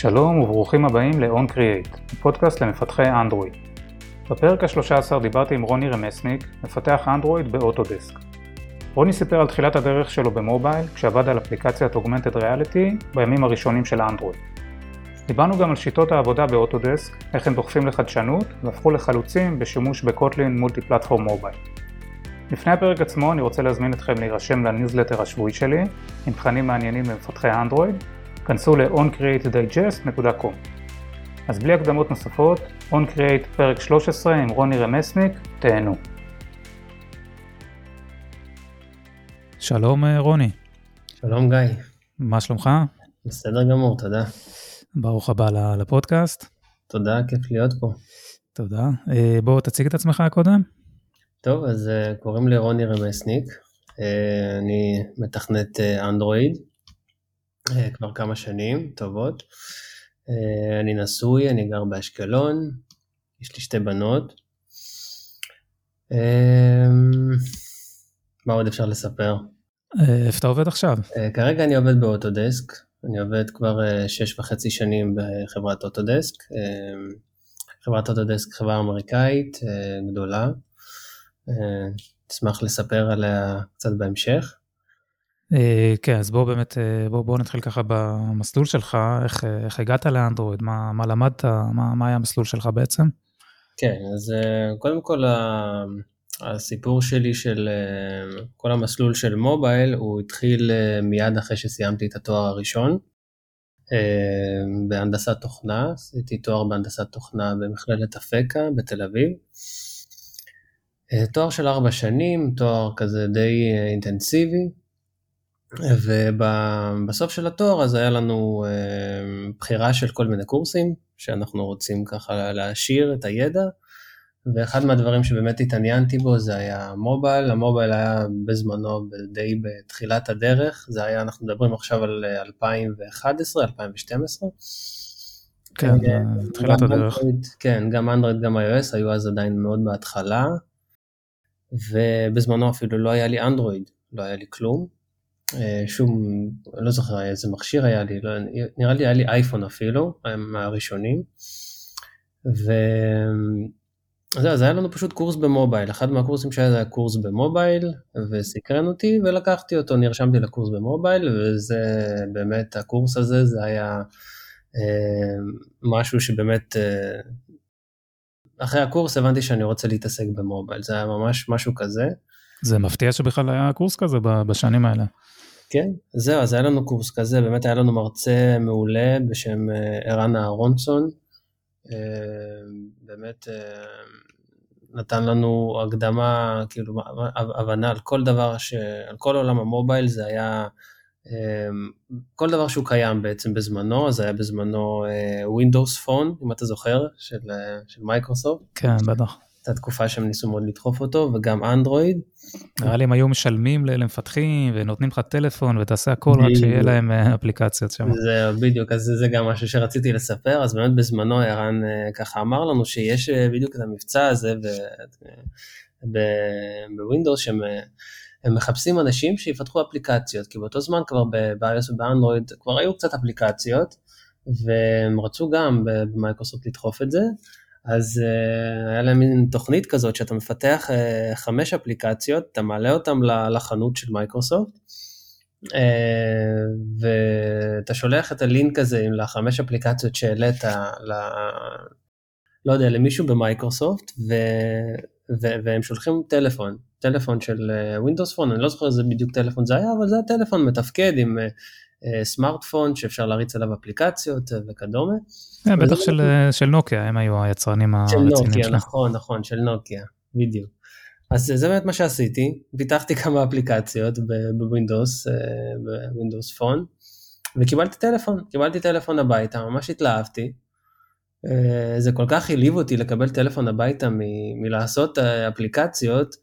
שלום וברוכים הבאים ל-On Create, פודקאסט למפתחי אנדרואיד. בפרק ה-13 דיברתי עם רוני רמסניק, מפתח אנדרואיד באוטודסק. רוני סיפר על תחילת הדרך שלו במובייל, כשעבד על אפליקציית Augmented Reality בימים הראשונים של אנדרואיד. דיברנו גם על שיטות העבודה באוטודסק, איך הם דוחפים לחדשנות והפכו לחלוצים בשימוש ב-Kotlin Multiplatform Mobile. לפני הפרק עצמו אני רוצה להזמין אתכם להירשם לניוזלטר השבועי שלי, עם תכנים מעניינים למפתחי אנדרואיד, כנסו ל-oncreatedigest.com. אז בלי הקדמות נוספות, OnCreate פרק 13 עם רוני רמסניק, תהנו. שלום אה, רוני. שלום גיא. מה שלומך? בסדר גמור, תודה. ברוך הבא לפודקאסט. תודה, כיף להיות פה. תודה. אה, בוא תציג את עצמך קודם. טוב, אז אה, קוראים לי רוני רמסניק, אני מתכנת אנדרואיד, כבר כמה שנים טובות. אה, אני נשוי, אני גר באשקלון, יש לי שתי בנות. אה, מה עוד אפשר לספר? איפה אתה עובד עכשיו? כרגע אני עובד באוטודסק, אני עובד כבר שש וחצי שנים בחברת אוטודסק. חברת אוטודסק חברה אמריקאית גדולה, אשמח לספר עליה קצת בהמשך. אה, כן, אז בואו באמת, אה, בואו בוא נתחיל ככה במסלול שלך, איך, אה, איך הגעת לאנדרואיד, מה, מה למדת, מה, מה היה המסלול שלך בעצם? כן, אז קודם כל הסיפור שלי של כל המסלול של מובייל, הוא התחיל מיד אחרי שסיימתי את התואר הראשון בהנדסת תוכנה, עשיתי תואר בהנדסת תוכנה במכללת אפקה בתל אביב. תואר של ארבע שנים, תואר כזה די אינטנסיבי. ובסוף של התואר אז היה לנו אה, בחירה של כל מיני קורסים שאנחנו רוצים ככה להעשיר את הידע ואחד מהדברים שבאמת התעניינתי בו זה היה מובייל, המובייל היה בזמנו די בתחילת הדרך, זה היה, אנחנו מדברים עכשיו על 2011, 2012. כן, אה, תחילת הדרך. כן, גם אנדרואיד, גם iOS היו אז עדיין מאוד בהתחלה, ובזמנו אפילו לא היה לי אנדרואיד, לא היה לי כלום. אה, שום, לא זוכר איזה מכשיר היה לי, לא, נראה לי היה לי אייפון אפילו, מהראשונים. וזהו, אז היה לנו פשוט קורס במובייל, אחד מהקורסים שהיה זה היה קורס במובייל, וסקרן אותי ולקחתי אותו, נרשמתי לקורס במובייל, וזה באמת, הקורס הזה זה היה אה, משהו שבאמת, אה, אחרי הקורס הבנתי שאני רוצה להתעסק במובייל, זה היה ממש משהו כזה. זה מפתיע שבכלל היה קורס כזה בשנים האלה. כן, זהו, אז היה לנו קורס כזה, באמת היה לנו מרצה מעולה בשם אה, ערן אהרונסון, אה, באמת אה, נתן לנו הקדמה, כאילו הבנה על כל דבר, ש... על כל עולם המובייל, זה היה כל דבר שהוא קיים בעצם בזמנו, זה היה בזמנו Windows Phone, אם אתה זוכר, של, של מייקרוסופט. כן, בטח. הייתה תקופה שהם ניסו מאוד לדחוף אותו, וגם אנדרואיד. נראה לי הם היו משלמים למפתחים ונותנים לך טלפון ותעשה הכל רק שיהיה להם אה, אפליקציות שם. זה בדיוק, אז זה גם משהו שרציתי לספר, אז באמת בזמנו ערן אה, ככה אמר לנו שיש אה, בדיוק את המבצע הזה ב-Windows שהם הם מחפשים אנשים שיפתחו אפליקציות, כי באותו זמן כבר ב-iOS ובאנדרואיד כבר היו קצת אפליקציות, והם רצו גם במייקרוסופט לדחוף את זה. אז אה, היה להם מין תוכנית כזאת שאתה מפתח אה, חמש אפליקציות, אתה מעלה אותן לחנות של מייקרוסופט, אה, ואתה שולח את הלינק הזה עם לחמש אפליקציות שהעלית, ל... לא יודע, למישהו במייקרוסופט, ו... ו... והם שולחים טלפון, טלפון של Windows Phone, אני לא זוכר איזה בדיוק טלפון זה היה, אבל זה היה טלפון מתפקד עם סמארטפון שאפשר להריץ עליו אפליקציות וכדומה. כן, בטח של נוקיה, הם היו היצרנים הרציניים שלהם. של נוקיה, נכון, נכון, של נוקיה, בדיוק. אז זה באמת מה שעשיתי, פיתחתי כמה אפליקציות ב-Windows, אה, ב-Windows Phone, וקיבלתי טלפון, קיבלתי טלפון הביתה, ממש התלהבתי. אה, זה כל כך העליב אותי לקבל טלפון הביתה מלעשות אה, אפליקציות,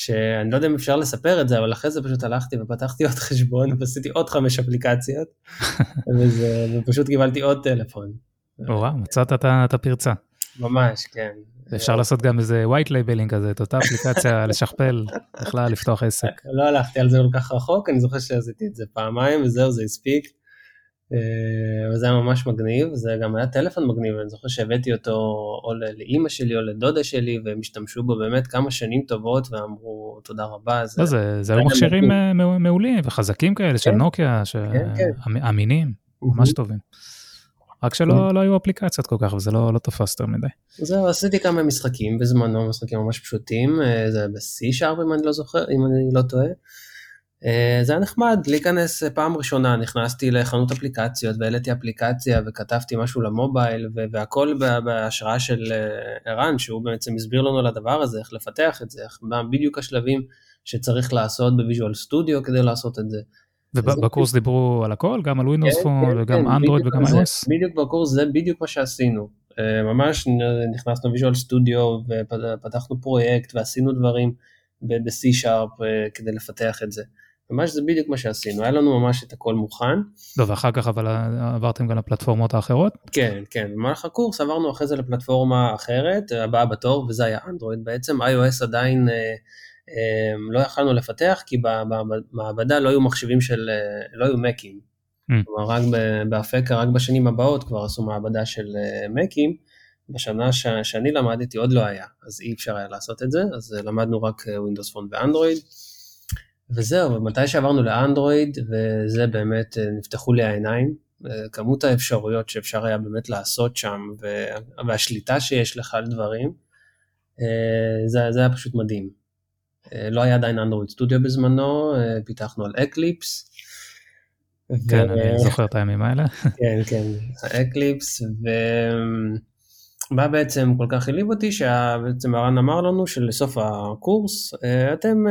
שאני לא יודע אם אפשר לספר את זה, אבל אחרי זה פשוט הלכתי ופתחתי עוד חשבון ועשיתי עוד חמש אפליקציות, וזה, ופשוט קיבלתי עוד טלפון. וואו, מצאת את הפרצה. ממש, כן. אפשר לעשות גם איזה white labeling כזה, את אותה אפליקציה, לשכפל, בכלל לפתוח עסק. לא הלכתי על זה כל כך רחוק, אני זוכר שעשיתי את זה פעמיים וזהו, זה הספיק. אה, וזה היה ממש מגניב, זה גם היה טלפון מגניב, אני זוכר שהבאתי אותו או לאימא שלי או לדודה שלי, והם השתמשו בו באמת כמה שנים טובות ואמרו תודה רבה. זה, לא, זה, זה היו מכשירים אה, מעולים וחזקים כאלה של כן, נוקיה, כן, כן. אמינים, ממש טובים. רק שלא לא היו אפליקציות כל כך וזה לא, לא תפס יותר מדי. זהו, עשיתי כמה משחקים בזמנו, משחקים ממש פשוטים, אה, זה ב-C שרפ אם אני לא זוכר, אם אני לא טועה. אה, זה היה נחמד להיכנס אה, פעם ראשונה, נכנסתי לחנות אפליקציות והעליתי אפליקציה וכתבתי משהו למובייל והכל בהשראה של ערן, שהוא בעצם הסביר לנו על הדבר הזה, איך לפתח את זה, איך מה בדיוק השלבים שצריך לעשות בוויז'ואל סטודיו כדי לעשות את זה. ובקורס דיברו על הכל? גם על Windows כן, Phone כן, וגם אנדרואיד כן, וגם iOS? בדיוק בקורס זה בדיוק מה שעשינו. אה, ממש נכנסנו Visual Studio ופתחנו פרויקט ועשינו דברים ב-C-Sharp אה, כדי לפתח את זה. ממש זה בדיוק מה שעשינו, היה לנו ממש את הכל מוכן. לא, ואחר כך אבל עברתם גם לפלטפורמות האחרות? כן, כן, במהלך הקורס עברנו אחרי זה לפלטפורמה אחרת, הבאה בתור, וזה היה אנדרואיד בעצם, iOS עדיין אה, אמ, לא יכלנו לפתח כי במעבדה לא היו מחשבים של, אה, לא היו מקים. Mm. כלומר רק באפקה, רק בשנים הבאות כבר עשו מעבדה של אה, מקים, בשנה ש, שאני למדתי עוד לא היה, אז אי אפשר היה לעשות את זה, אז אה, למדנו רק Windows Phone ואנדרואיד. וזהו, ומתי שעברנו לאנדרואיד, וזה באמת, נפתחו לי העיניים, כמות האפשרויות שאפשר היה באמת לעשות שם, והשליטה שיש לך על דברים, זה, זה היה פשוט מדהים. אה, לא היה עדיין Android Studio בזמנו, אה, פיתחנו על Eclipse. כן, ו... אני זוכר את הימים האלה. כן, כן, Eclipse, ומה בעצם כל כך הלהיב אותי, שבעצם ערן אמר לנו שלסוף הקורס, אה, אתם,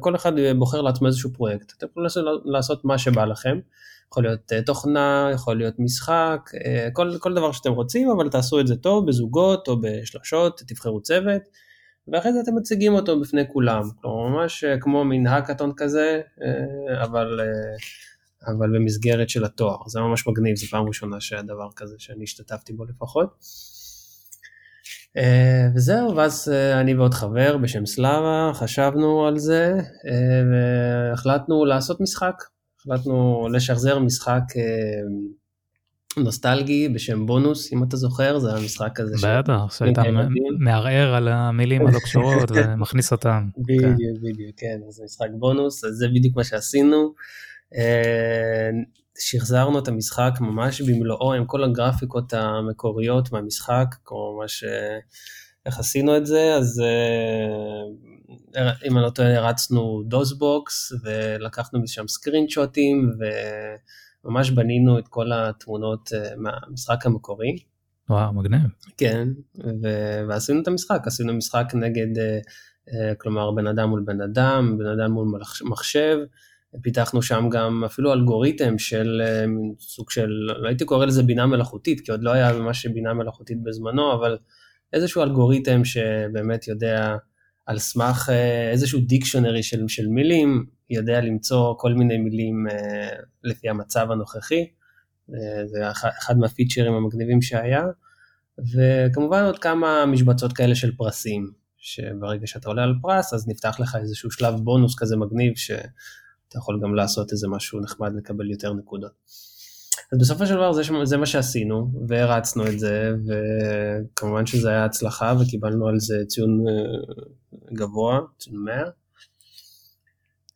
כל אחד בוחר לעצמו איזשהו פרויקט, אתם יכולים לעשות מה שבא לכם. יכול להיות תוכנה, יכול להיות משחק, כל, כל דבר שאתם רוצים, אבל תעשו את זה טוב, בזוגות או בשלשות, תבחרו צוות. ואחרי זה אתם מציגים אותו בפני כולם, כלומר ממש אה, כמו מין האקתון כזה, אה, אבל, אה, אבל במסגרת של התואר, זה ממש מגניב, זו פעם ראשונה שהיה דבר כזה שאני השתתפתי בו לפחות. וזהו, ואז אני ועוד חבר בשם סלאבה חשבנו על זה והחלטנו לעשות משחק, החלטנו לשחזר משחק נוסטלגי בשם בונוס, אם אתה זוכר, זה המשחק הזה. בטח, שהיית מערער על המילים הלא קשורות ומכניס אותם. בדיוק, כן. בדיוק, כן, זה משחק בונוס, אז זה בדיוק מה שעשינו. אה, שחזרנו את המשחק ממש במלואו עם כל הגרפיקות המקוריות מהמשחק, כמו ממש איך עשינו את זה, אז אה, אם אני לא טועה הרצנו דוסבוקס ולקחנו משם סקרין שוטים ו... ממש בנינו את כל התמונות אה, מהמשחק המקורי. וואו, מגניב. כן, ו- ועשינו את המשחק, עשינו משחק נגד, uh, כלומר בן אדם מול בן אדם, בן אדם מול מחשב, פיתחנו שם גם אפילו אלגוריתם של uh, סוג של, לא הייתי קורא לזה בינה מלאכותית, כי עוד לא היה ממש בינה מלאכותית בזמנו, אבל איזשהו אלגוריתם שבאמת יודע על סמך uh, איזשהו דיקשונרי של, של מילים, יודע למצוא כל מיני מילים אה, לפי המצב הנוכחי, אה, זה אחד מהפיצ'רים המגניבים שהיה, וכמובן עוד כמה משבצות כאלה של פרסים, שברגע שאתה עולה על פרס אז נפתח לך איזשהו שלב בונוס כזה מגניב, שאתה יכול גם לעשות איזה משהו נחמד לקבל יותר נקודות. אז בסופו של דבר זה, זה מה שעשינו, והרצנו את זה, וכמובן שזה היה הצלחה וקיבלנו על זה ציון אה, גבוה, ציון 100.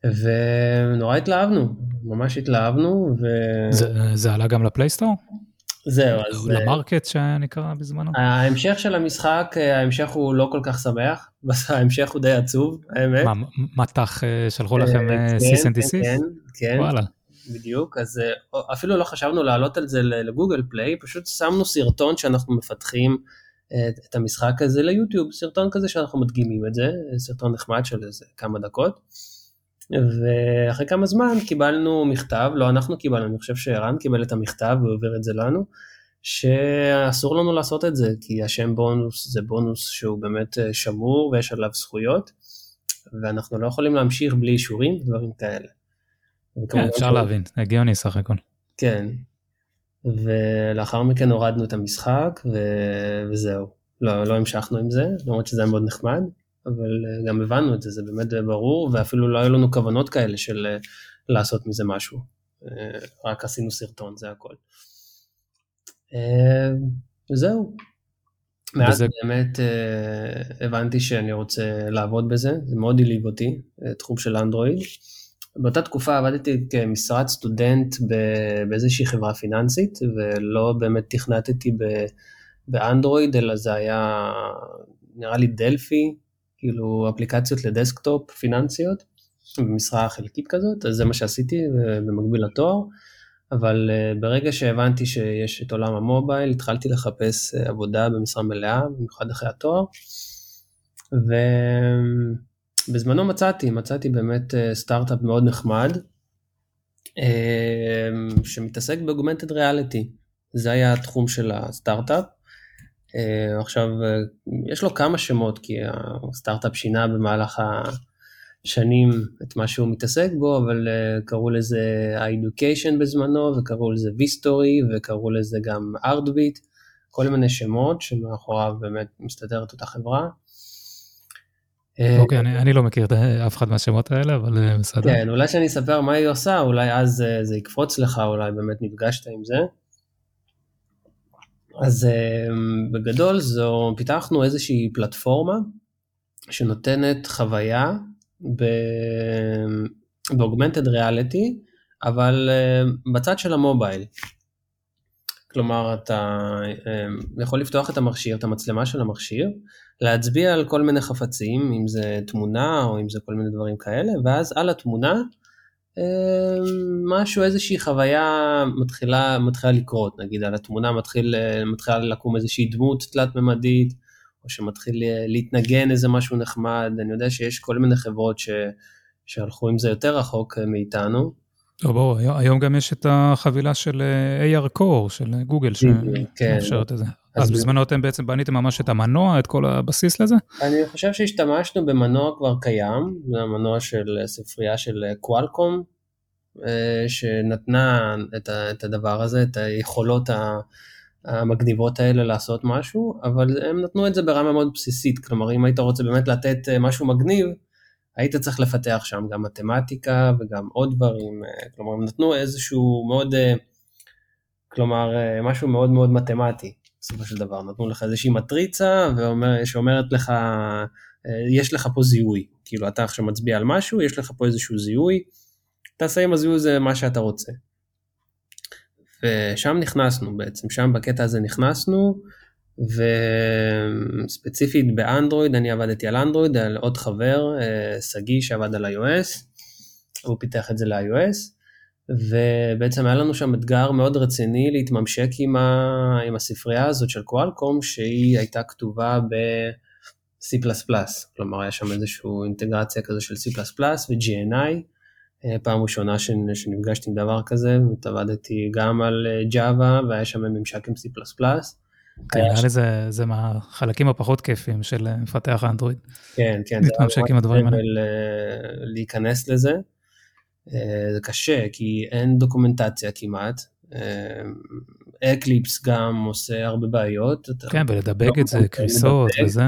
ונורא התלהבנו, ממש התלהבנו. ו... זה, זה עלה גם לפלייסטור? זהו, אז... למרקט שנקרא בזמנו? ההמשך של המשחק, ההמשך הוא לא כל כך שמח, ההמשך הוא די עצוב, האמת. מה, מטח אה, שלחו לכם Cease and desist? כן, כן, וואלה. בדיוק, אז אה, אפילו לא חשבנו להעלות על זה ל-Google Play, פשוט שמנו סרטון שאנחנו מפתחים אה, את המשחק הזה ליוטיוב, סרטון כזה שאנחנו מדגימים את זה, סרטון נחמד של איזה כמה דקות. ואחרי כמה זמן קיבלנו מכתב, לא אנחנו קיבלנו, אני חושב שערן קיבל את המכתב והעביר את זה לנו, שאסור לנו לעשות את זה, כי השם בונוס זה בונוס שהוא באמת אה, שמור ויש עליו זכויות, ואנחנו לא יכולים להמשיך בלי אישורים ודברים כאלה. כן, אפשר שהוא... להבין, הגיוני סך הכל. כן, ולאחר מכן הורדנו את המשחק ו... וזהו, לא, לא המשכנו עם זה, למרות שזה היה מאוד נחמד. אבל אה, גם הבנו את זה, זה באמת ברור, ואפילו לא היו לנו כוונות כאלה של אה, לעשות מזה משהו. רק עשינו סרטון, זה הכל. אה, וזהו. מאז וזה... באמת הבנתי שאני רוצה לעבוד בזה, זה מאוד הלהיב אותי, תחום של אנדרואיד. באותה תקופה עבדתי במשרת סטודנט באיזושהי חברה פיננסית, ולא באמת תכנתתי באנדרואיד, אלא זה היה נראה לי Delphi, כאילו אפליקציות לדסקטופ פיננסיות, במשרה חלקית כזאת, אז זה מה שעשיתי במקביל לתואר, אבל אה, ברגע שהבנתי שיש את עולם המובייל, התחלתי לחפש אה, עבודה במשרה מלאה, במיוחד אחרי התואר, ובזמנו מצאתי, מצאתי באמת אה, סטארט-אפ מאוד נחמד, שמתעסק באוגמנטד ריאליטי, זה היה התחום של הסטארט-אפ. Uh, עכשיו, uh, יש לו כמה שמות, כי הסטארט-אפ שינה במהלך השנים את מה שהוא מתעסק בו, אבל uh, קראו לזה ה-Education בזמנו, וקראו לזה V-Story, וקראו לזה גם Artbeat, כל מיני שמות שמאחוריו באמת מסתדרת אותה חברה. אוקיי, אני, אני לא מכיר את אף אחד מהשמות האלה, אבל בסדר. כן, אולי שאני אספר מה היא עושה, אולי אז זה יקפוץ לך, אולי באמת נפגשת עם זה. אז אמ, בגדול זו, פיתחנו איזושהי פלטפורמה שנותנת חוויה באוגמנטד ריאליטי, אבל אמ, בצד של המובייל. כלומר, אתה אמ, יכול לפתוח את המכשיר, את המצלמה של המכשיר, להצביע על כל מיני חפצים, אם זה תמונה או אם זה כל מיני דברים כאלה, ואז על התמונה אמ, משהו, איזושהי חוויה מתחילה, מתחילה לקרות, נגיד על התמונה מתחיל, מתחילה לקום איזושהי דמות תלת-ממדית, או שמתחיל להתנגן איזה משהו נחמד, אני יודע שיש כל מיני חברות ש, שהלכו עם זה יותר רחוק מאיתנו. לא, ברור, היום גם יש את החבילה של אה, AR Core של גוגל כן. שמאפשרת את זה. אז, אז בזמנו אתם בעצם בניתם ממש את המנוע, את כל הבסיס לזה? אני חושב שהשתמשנו במנוע כבר קיים, זה המנוע של ספרייה של קוואלקום, אה, שנתנה את הדבר הזה, את היכולות המגניבות האלה לעשות משהו, אבל הם נתנו את זה ברמה מאוד בסיסית, כלומר אם היית רוצה באמת לתת אה, משהו מגניב, היית צריך לפתח שם גם מתמטיקה וגם עוד דברים, אה, כלומר הם נתנו איזשהו מאוד, כלומר משהו מאוד מאוד מתמטי. בסופו של דבר. נתנו לך איזושהי מטריצה ואומר, שאומרת לך, אה, יש לך פה זיהוי. כאילו אתה עכשיו מצביע על משהו, יש לך פה איזשהו זיהוי, תעשה עם הזיהוי הזה מה שאתה רוצה. ושם נכנסנו בעצם, שם בקטע הזה נכנסנו, וספציפית באנדרואיד, אני עבדתי על אנדרואיד, על עוד חבר, אה, שגיא שעבד על iOS, הוא פיתח את זה ל-iOS, ובעצם היה לנו שם אתגר מאוד רציני להתממשק עם, ה, עם הספרייה הזאת של קואלקום, שהיא הייתה כתובה ב-C++, כלומר היה שם איזושהי אינטגרציה כזו של C++ ו-GNI, אה, פעם ראשונה שנפגשתי עם דבר כזה, עבדתי גם על אה, Java והיה שם ממשק עם C++. כן, נראה לי זה, זה מהחלקים הפחות כיפים של אה, מפתח אנדרואיד. כן, כן, זה היה ממש להיכנס לזה. אה, זה קשה, כי אין דוקומנטציה כמעט. Eclipse אה, גם עושה הרבה בעיות. כן, ולדבג את זה, קריסות וזה.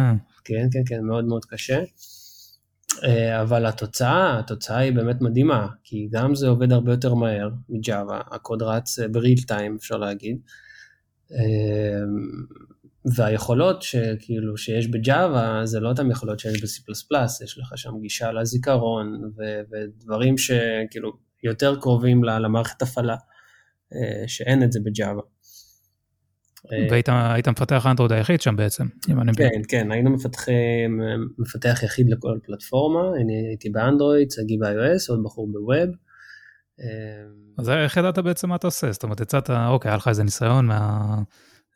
כן, כן, כן, מאוד מאוד קשה. אה, אבל התוצאה, התוצאה היא באמת מדהימה, כי גם זה עובד הרבה יותר מהר מ-Java, הקוד רץ ב-real time אפשר להגיד, והיכולות שכאילו שיש בג'אווה זה לא אותן יכולות שיש ב-C++, יש לך שם גישה לזיכרון ו- ודברים שכאילו יותר קרובים למערכת הפעלה, אה, שאין את זה בג'אווה. אה, והיית מפתח אנדרואיד היחיד שם בעצם, אם אני מבין. כן, כן, היינו מפתחים, מפתח יחיד לכל פלטפורמה, אני הייתי באנדרואיד, שגיא ב-iOS, עוד בחור בווב. אה, אז איך ידעת בעצם מה אתה עושה? זאת אומרת, יצאת, אוקיי, היה לך איזה ניסיון מה...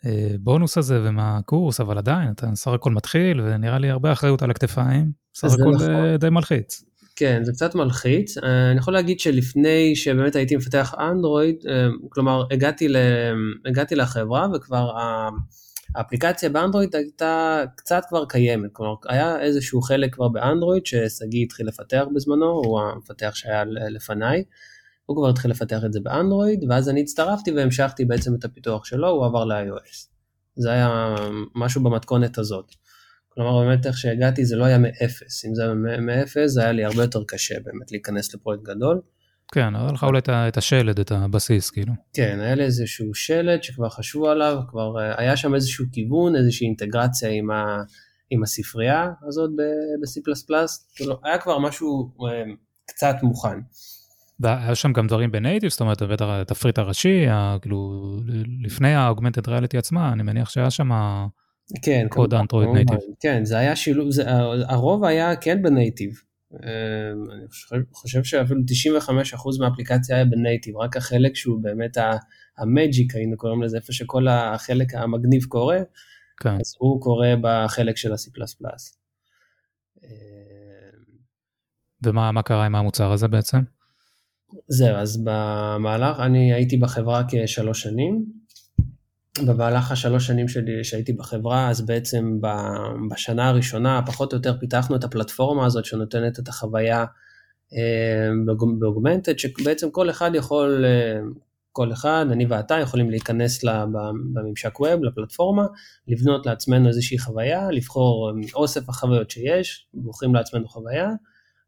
הבונוס הזה ומהקורס, אבל עדיין, אתה סך הכל מתחיל, ונראה לי הרבה אחריות על הכתפיים, סך הכל נכון. די מלחיץ. כן, זה קצת מלחיץ. אה, אני יכול להגיד שלפני שבאמת הייתי מפתח אנדרואיד, אה, כלומר, הגעתי, ל... הגעתי לחברה וכבר האפליקציה באנדרואיד הייתה קצת כבר קיימת, כלומר, היה איזשהו חלק כבר באנדרואיד ששגיא התחיל לפתח בזמנו, הוא המפתח שהיה לפניי. הוא כבר התחיל לפתח את זה באנדרואיד, ואז אני הצטרפתי והמשכתי בעצם את הפיתוח שלו, הוא עבר ל-iOS. זה היה משהו במתכונת הזאת. כלומר, באמת איך שהגעתי זה לא היה מאפס, אם זה היה מאפס זה היה לי הרבה יותר קשה באמת להיכנס לפרויקט גדול. כן, היה לך אולי את השלד, את הבסיס, כאילו. כן, היה לי איזשהו שלד שכבר חשבו עליו, כבר אה, היה שם איזשהו כיוון, איזושהי אינטגרציה עם, ה, עם הספרייה הזאת ב-C++, כאילו, היה כבר משהו אה, קצת מוכן. והיה שם גם דברים ב-native, זאת אומרת, בטח התפריט הראשי, כאילו, לפני ה-Augmented Reality עצמה, אני מניח שהיה שם כן, קוד אנדרואיד native. כן, זה היה שילוב, זה, הרוב היה כן ב-native. אמ, אני חושב, חושב שאפילו 95% מהאפליקציה היה ב-native, רק החלק שהוא באמת ה-magic, היינו קוראים לזה, איפה שכל החלק המגניב קורה, כן. אז הוא קורה בחלק של ה-C++. אמ, ומה קרה עם המוצר הזה בעצם? זהו, אז במהלך, אני הייתי בחברה כשלוש שנים. במהלך השלוש שנים שלי שהייתי בחברה, אז בעצם בשנה הראשונה פחות או יותר פיתחנו את הפלטפורמה הזאת שנותנת את החוויה אה, באוגמנטד, שבעצם כל אחד יכול, אה, כל אחד, אני ואתה, יכולים להיכנס לה, בממשק ווב, לפלטפורמה, לבנות לעצמנו איזושהי חוויה, לבחור אוסף החוויות שיש, בוחרים לעצמנו חוויה,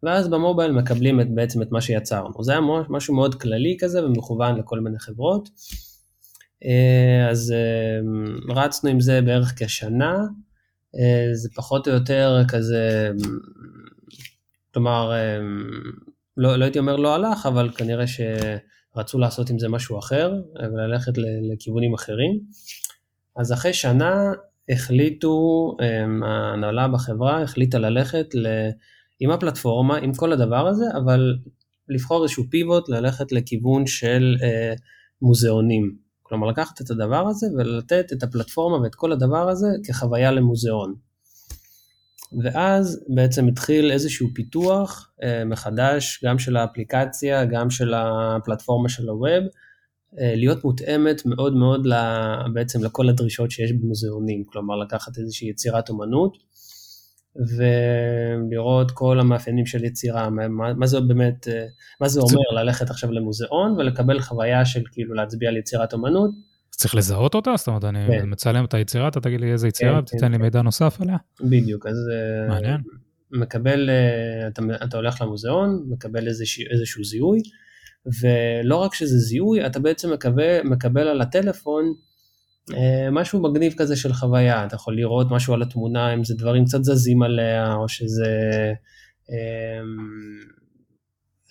ואז במובייל מקבלים את, בעצם את מה שיצרנו. זה היה משהו מאוד כללי כזה ומכוון לכל מיני חברות. אה, אז אה, רצנו עם זה בערך כשנה, אה, זה פחות או יותר כזה, כלומר, לא, לא הייתי אומר לא הלך, אבל כנראה שרצו לעשות עם זה משהו אחר וללכת לכיוונים אחרים. אז אחרי שנה החליטו, ההנהלה בחברה החליטה ללכת ל... עם הפלטפורמה, עם כל הדבר הזה, אבל לבחור איזשהו פיבוט, ללכת לכיוון של אה, מוזיאונים. כלומר, לקחת את הדבר הזה ולתת את הפלטפורמה ואת כל הדבר הזה כחוויה למוזיאון. ואז בעצם התחיל איזשהו פיתוח אה, מחדש, גם של האפליקציה, גם של הפלטפורמה של הווב, אה, להיות מותאמת מאוד מאוד בעצם לכל הדרישות שיש במוזיאונים, כלומר לקחת איזושהי יצירת אומנות ולראות כל המאפיינים של יצירה, מה, מה זה באמת, אה, מה זה אומר ללכת עכשיו למוזיאון ולקבל חוויה של כאילו להצביע על יצירת אומנות. צריך לזהות אותה? זאת אומרת, אני כן. מצלם את היצירה, אתה תגיד לי איזה יצירה, כן, ותיתן כן, לי כן. מידע נוסף עליה? בדיוק, אז אה, מעניין. מקבל, אה, אתה, אתה הולך למוזיאון, מקבל איזשהו, איזשהו זיהוי, ולא רק שזה זיהוי, אתה בעצם מקבל, מקבל על הטלפון משהו מגניב כזה של חוויה, אתה יכול לראות משהו על התמונה, אם זה דברים קצת זזים עליה, או שזה, אה,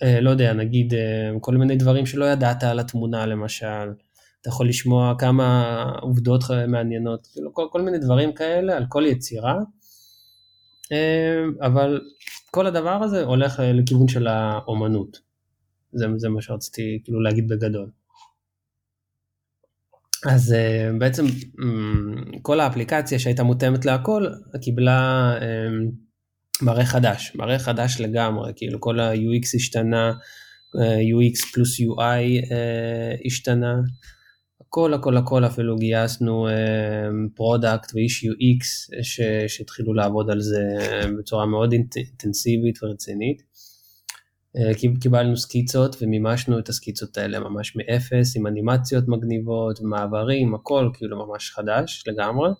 אה, לא יודע, נגיד כל מיני דברים שלא ידעת על התמונה למשל, אתה יכול לשמוע כמה עובדות מעניינות, כאילו כל, כל מיני דברים כאלה על כל יצירה, אבל כל הדבר הזה הולך לכיוון של האומנות, זה, זה מה שרציתי כאילו להגיד בגדול. אז uh, בעצם um, כל האפליקציה שהייתה מותאמת להכל קיבלה מראה חדש, מראה חדש לגמרי, כאילו כל ה-UX השתנה, uh, UX פלוס UI uh, השתנה, הכל הכל הכל אפילו גייסנו product ואיש UX שהתחילו לעבוד על זה בצורה מאוד אינטנסיבית ורצינית. אה, קיבלנו סקיצות ומימשנו את הסקיצות האלה ממש מאפס, עם אנימציות מגניבות, מעברים, הכל כאילו ממש חדש לגמרי.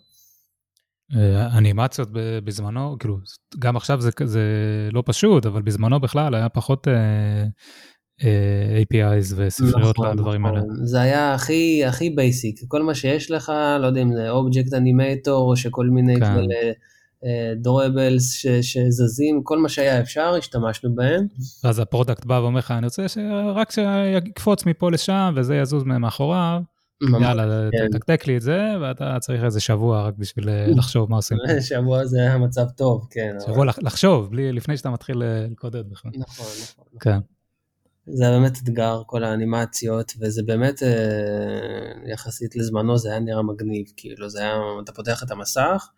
אה, אנימציות בזמנו, כאילו, גם עכשיו זה, זה לא פשוט, אבל בזמנו בכלל היה פחות אה, אה, APIs וספריות נכון, לדברים נכון. האלה. זה היה הכי, הכי basic, כל מה שיש לך, לא יודע אם זה Object Animator, או שכל מיני כן. כאלה drawables שזזים, כל מה שהיה אפשר, השתמשנו בהם. ואז ה-product בא ואומר לך, אני רוצה שרק שיקפוץ מפה לשם וזה יזוז מאחוריו. יאללה, כן. תקתק לי את זה, ואתה צריך איזה שבוע רק בשביל אה, לחשוב מה עושים. שבוע זה היה מצב טוב, כן. שבוע לחשוב, לפני שאתה מתחיל אה, לקודד בכלל. נכון, נכון. כן. זה היה באמת אתגר, כל האנימציות, וזה באמת, אה, יחסית לזמנו, זה היה נראה מגניב, כאילו, זה היה, אתה פותח את המסך,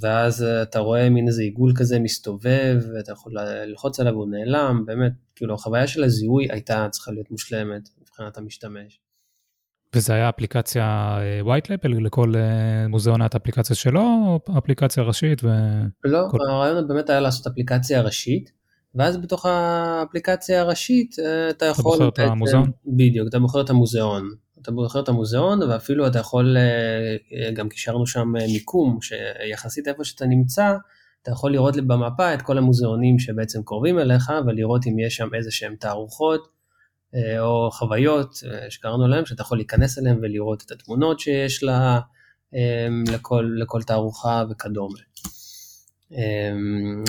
ואז אה, אתה רואה מין איזה עיגול כזה מסתובב, ואתה יכול ללחוץ עליו והוא נעלם, באמת, כאילו החוויה של הזיהוי הייתה צריכה להיות מושלמת מבחינת המשתמש. וזה היה אפליקציה אה, white label לכל אה, מוזיאון היה את האפליקציה שלו, או אפליקציה ראשית? ו... לא, כל... הרעיון באמת היה לעשות אפליקציה ראשית, ואז בתוך האפליקציה הראשית אתה יכול... אתה בוחר את המוזיאון? בדיוק, אתה בוחר את המוזיאון. אתה בוחר את המוזיאון ואפילו אתה יכול, אה, אה, גם קישרנו שם אה, מיקום, שיחסית איפה שאתה נמצא, אתה יכול לראות במפה את כל המוזיאונים שבעצם קרובים אליך ולראות אם יש שם איזה שהם תערוכות או חוויות שקראנו להם, שאתה יכול להיכנס אליהם ולראות את התמונות שיש לה, לכל, לכל תערוכה וכדומה.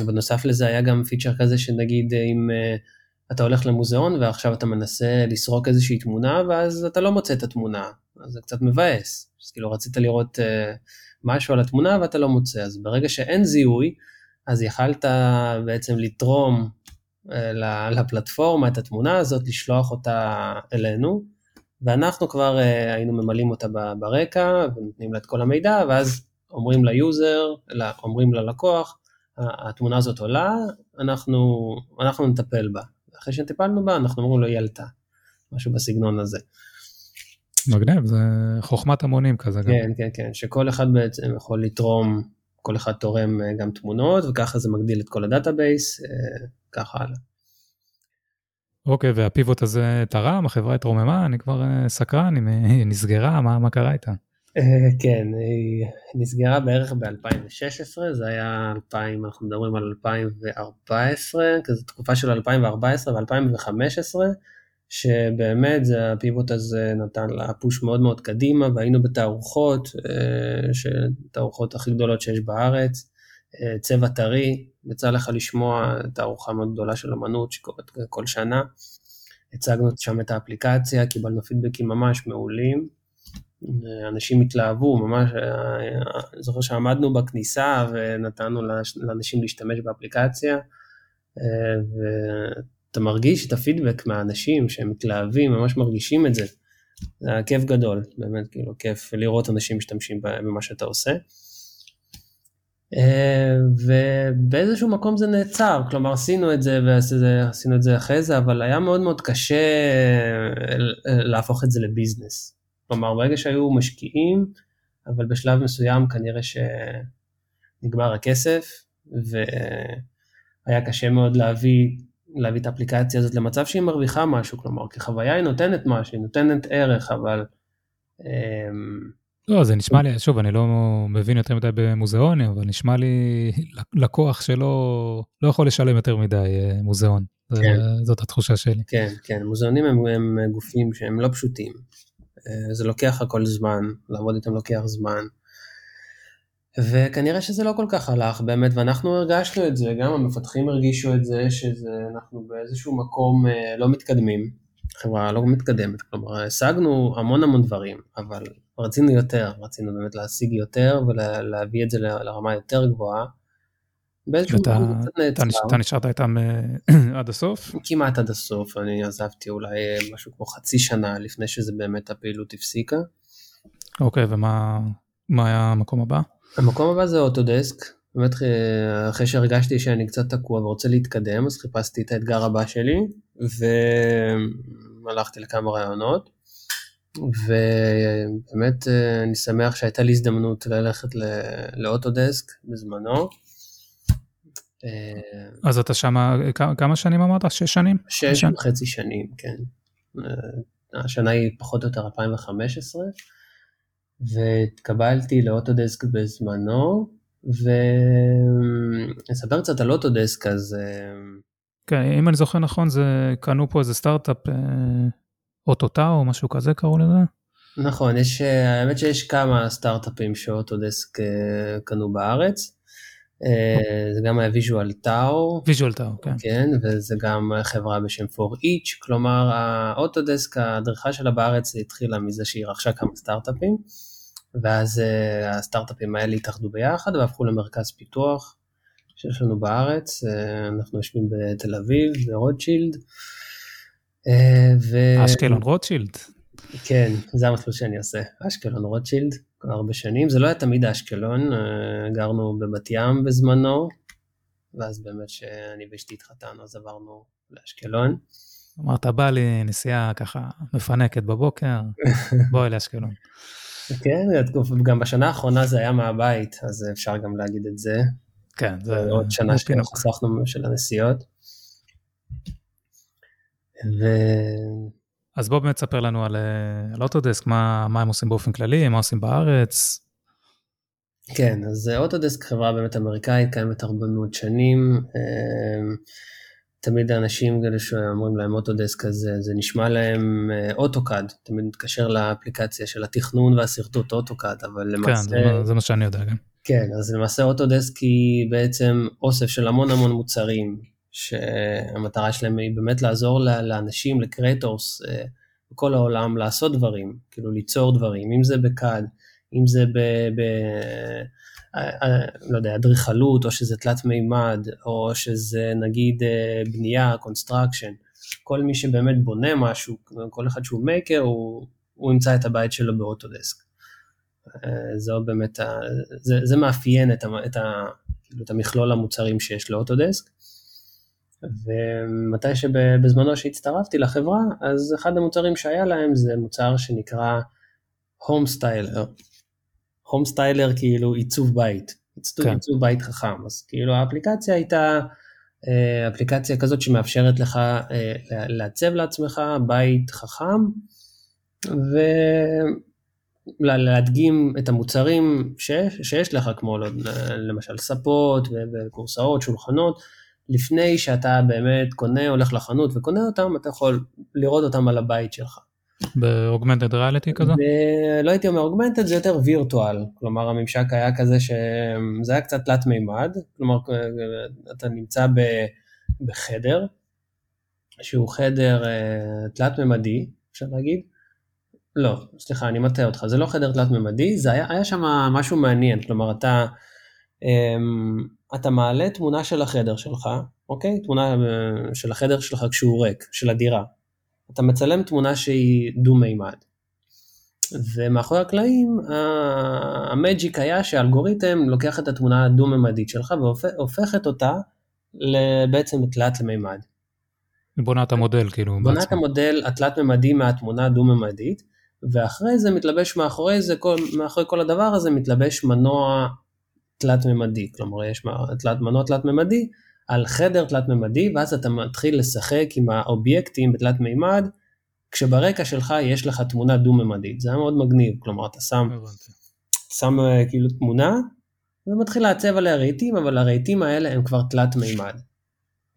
בנוסף לזה היה גם פיצ'ר כזה שנגיד אם אתה הולך למוזיאון ועכשיו אתה מנסה לסרוק איזושהי תמונה ואז אתה לא מוצא את התמונה, אז זה קצת מבאס. אז כאילו רצית לראות uh, משהו על התמונה ואתה לא מוצא, אז ברגע שאין זיהוי, אז יכלת בעצם לתרום uh, לפלטפורמה את התמונה הזאת, לשלוח אותה אלינו, ואנחנו כבר uh, היינו ממלאים אותה ברקע ונותנים לה את כל המידע, ואז אומרים ל user, אומרים ללקוח, התמונה הזאת עולה, אנחנו, אנחנו נטפל בה. אחרי שטיפלנו בה, אנחנו אומרים לו, היא עלתה. משהו בסגנון הזה. מגניב, זה חוכמת המונים כזה כן, גם. כן, כן, כן, שכל אחד בעצם יכול לתרום, כל אחד תורם אה, גם תמונות, וככה זה מגדיל את כל ה database, אה, ככה הלאה. אוקיי, וה pivot הזה תרם, החברה התרוממה, אני כבר אה, סקרן, היא נסגרה, מה, מה קרה איתה? כן, היא נסגרה בערך ב-2016, זה היה 2000, אנחנו מדברים על 2014, כזה תקופה של 2014 ו-2015, שבאמת זה הפיבוט הזה נתן לה פוש מאוד מאוד קדימה, והיינו בתערוכות, אה, תערוכות הכי גדולות שיש בארץ, אה, צבע טרי, יצא לך לשמוע תערוכה מאוד גדולה של אמנות שקורית כל שנה. הצגנו שם את האפליקציה, קיבלנו פידבקים ממש מעולים. אנשים התלהבו, ממש, אני זוכר שעמדנו בכניסה ונתנו לאנשים להשתמש באפליקציה, ואתה מרגיש את הפידבק מהאנשים שהם מתלהבים, ממש מרגישים את זה. זה היה כיף גדול, באמת, כאילו, כיף לראות אנשים משתמשים במה שאתה עושה. ובאיזשהו מקום זה נעצר, כלומר עשינו את זה ועשינו את זה אחרי זה, אבל היה מאוד מאוד קשה להפוך את זה לביזנס. כלומר, ברגע שהיו משקיעים, אבל בשלב מסוים כנראה שנגמר הכסף, והיה קשה מאוד להביא, להביא את האפליקציה הזאת למצב שהיא מרוויחה משהו, כלומר, כחוויה היא נותנת משהו, היא נותנת ערך, אבל... אמ, לא, זה נשמע לי, שוב, אני לא מבין יותר מדי במוזיאונים, אבל נשמע לי לקוח שלא לא יכול לשלם יותר מדי אה, מוזיאון. כן. זאת התחושה שלי. כן, כן, מוזיאונים הם, הם גופים שהם לא פשוטים. אה, זה לוקח הכל זמן, לעבוד איתם לוקח זמן. וכנראה שזה לא כל כך הלך באמת, ואנחנו הרגשנו את זה, גם המפתחים הרגישו את זה, שאנחנו באיזשהו מקום אה, לא מתקדמים, חברה לא מתקדמת, כלומר השגנו המון המון דברים, אבל רצינו יותר, רצינו באמת להשיג יותר ולהביא את זה לרמה יותר גבוהה. באיזשהו מקום אתה נשארת איתם אה, עד הסוף? כמעט עד הסוף, אני עזבתי אולי אה, משהו כמו חצי שנה לפני שזה באמת הפעילות הפסיקה. אוקיי, ומה היה המקום הבא? המקום הבא זה אוטודסק, באמת אה, אחרי שהרגשתי שאני קצת תקוע ורוצה להתקדם, אז חיפשתי את האתגר הבא שלי, והלכתי לכמה רעיונות. ובאמת אני שמח שהייתה לי הזדמנות ללכת לאוטודסק בזמנו. אה, אז אתה שם כמה שנים אמרת? שש שנים? שש וחצי שנים, כן. אה, השנה היא פחות או יותר 2015, והתקבלתי לאוטודסק בזמנו, ונספר קצת על אוטודסק, אז... אה, כן, אם אני זוכר נכון, זה קנו פה איזה סטארט-אפ, אוטוטאו או משהו כזה קראו לזה? נכון, יש, האמת שיש כמה סטארט-אפים ש Autodesk קנו בארץ. אה, זה גם היה VisualTao. VisualTao, כן. כן, וזה גם חברה בשם for each, כלומר ה Autodesk, הדריכה שלה בארץ התחילה מזה שהיא רכשה כמה סטארט-אפים, ואז אה, הסטארט-אפים האלה התאחדו ביחד והפכו למרכז פיתוח שיש לנו בארץ, אה, אנחנו יושבים בתל אביב, ברוטשילד. ו... אשקלון רוטשילד. כן, זה המסלול שאני עושה, אשקלון רוטשילד. הרבה שנים, זה לא היה תמיד אשקלון, אה, גרנו בבת ים בזמנו, ואז באמת שאני ואשתי התחתנו אז עברנו לאשקלון. אמרת, בא לי נסיעה ככה מפנקת בבוקר, בואי לאשקלון. כן, גם בשנה האחרונה זה היה מהבית, אז אפשר גם להגיד את זה. כן, זה עוד שנה שחסכנו של הנסיעות. ו... אז בוא באמת תספר לנו על, אה, על Autodesk, מה, מה הם עושים באופן כללי, מה עושים בארץ. כן, אז Autodesk חברה באמת אמריקאית, קיימת הרבה מאוד שנים. אה, תמיד האנשים כאלה שאומרים להם Autodesk הזה, זה נשמע להם AutoCAD, תמיד מתקשר לאפליקציה של התכנון והשרטוט AutoCAD, אבל כן, למעשה... זה, זה מה שאני יודע גם. כן, אז למעשה Autodesk היא בעצם אוסף של המון המון מוצרים, שהמטרה שלהם היא באמת לעזור לאנשים, ל creators, בכל העולם לעשות דברים, כאילו ליצור דברים, אם זה ב CAD, אם זה ב... ב לא יודע, אדריכלות, או שזה תלת מימד, או שזה נגיד בנייה, construction, כל מי שבאמת בונה משהו, כל אחד שהוא maker, הוא, הוא ימצא את הבית שלו ב Autodesk. זו באמת, זה, זה מאפיין את, ה, את, ה, כאילו, את המכלול המוצרים שיש ל Autodesk. ומתי שבזמנו שהצטרפתי לחברה, אז אחד המוצרים שהיה להם זה מוצר שנקרא הום סטיילר. הום סטיילר כאילו עיצוב בית, עיצוב, כן. עיצוב בית חכם, אז כאילו האפליקציה הייתה אה, אפליקציה כזאת שמאפשרת לך אה, לעצב לעצמך בית חכם, ולהדגים את המוצרים שיש, שיש לך, כמו למשל ספות וקורסאות, שולחנות, לפני שאתה באמת קונה, הולך לחנות וקונה אותם, אתה יכול לראות אותם על הבית שלך. באוגמנטד ריאליטי כזה? לא הייתי אומר אוגמנטד, זה יותר וירטואל, כלומר הממשק היה כזה שזה היה קצת תלת מימד, כלומר אתה נמצא בחדר, שהוא חדר אה, תלת ממדי, אפשר להגיד? לא, סליחה, אני מטעה אותך, זה לא חדר תלת ממדי, זה היה, היה שם משהו מעניין, כלומר אתה, אמ, אתה מעלה תמונה של החדר שלך, אוקיי? תמונה אה, של החדר שלך כשהוא ריק, של הדירה. אתה מצלם תמונה שהיא דו-מימד. ומאחורי הקלעים המג'יק היה שהאלגוריתם לוקח את התמונה הדו-ממדית שלך והופכת אותה בעצם תלת מימד. בונה את המודל כאילו. בונה את המודל התלת-ממדי מהתמונה הדו-ממדית, ואחרי זה מתלבש מאחורי זה, כל, מאחורי כל הדבר הזה מתלבש מנוע תלת-ממדי, כלומר יש מנוע תלת-ממדי על חדר תלת-ממדי, ואז אתה מתחיל לשחק עם האובייקטים בתלת מימד, כשברקע שלך יש לך תמונה דו-ממדית, זה היה מאוד מגניב, כלומר אתה שם, שם אה, כאילו תמונה, ומתחיל לעצב עליה רהיטים, אבל הרהיטים האלה הם כבר תלת מימד.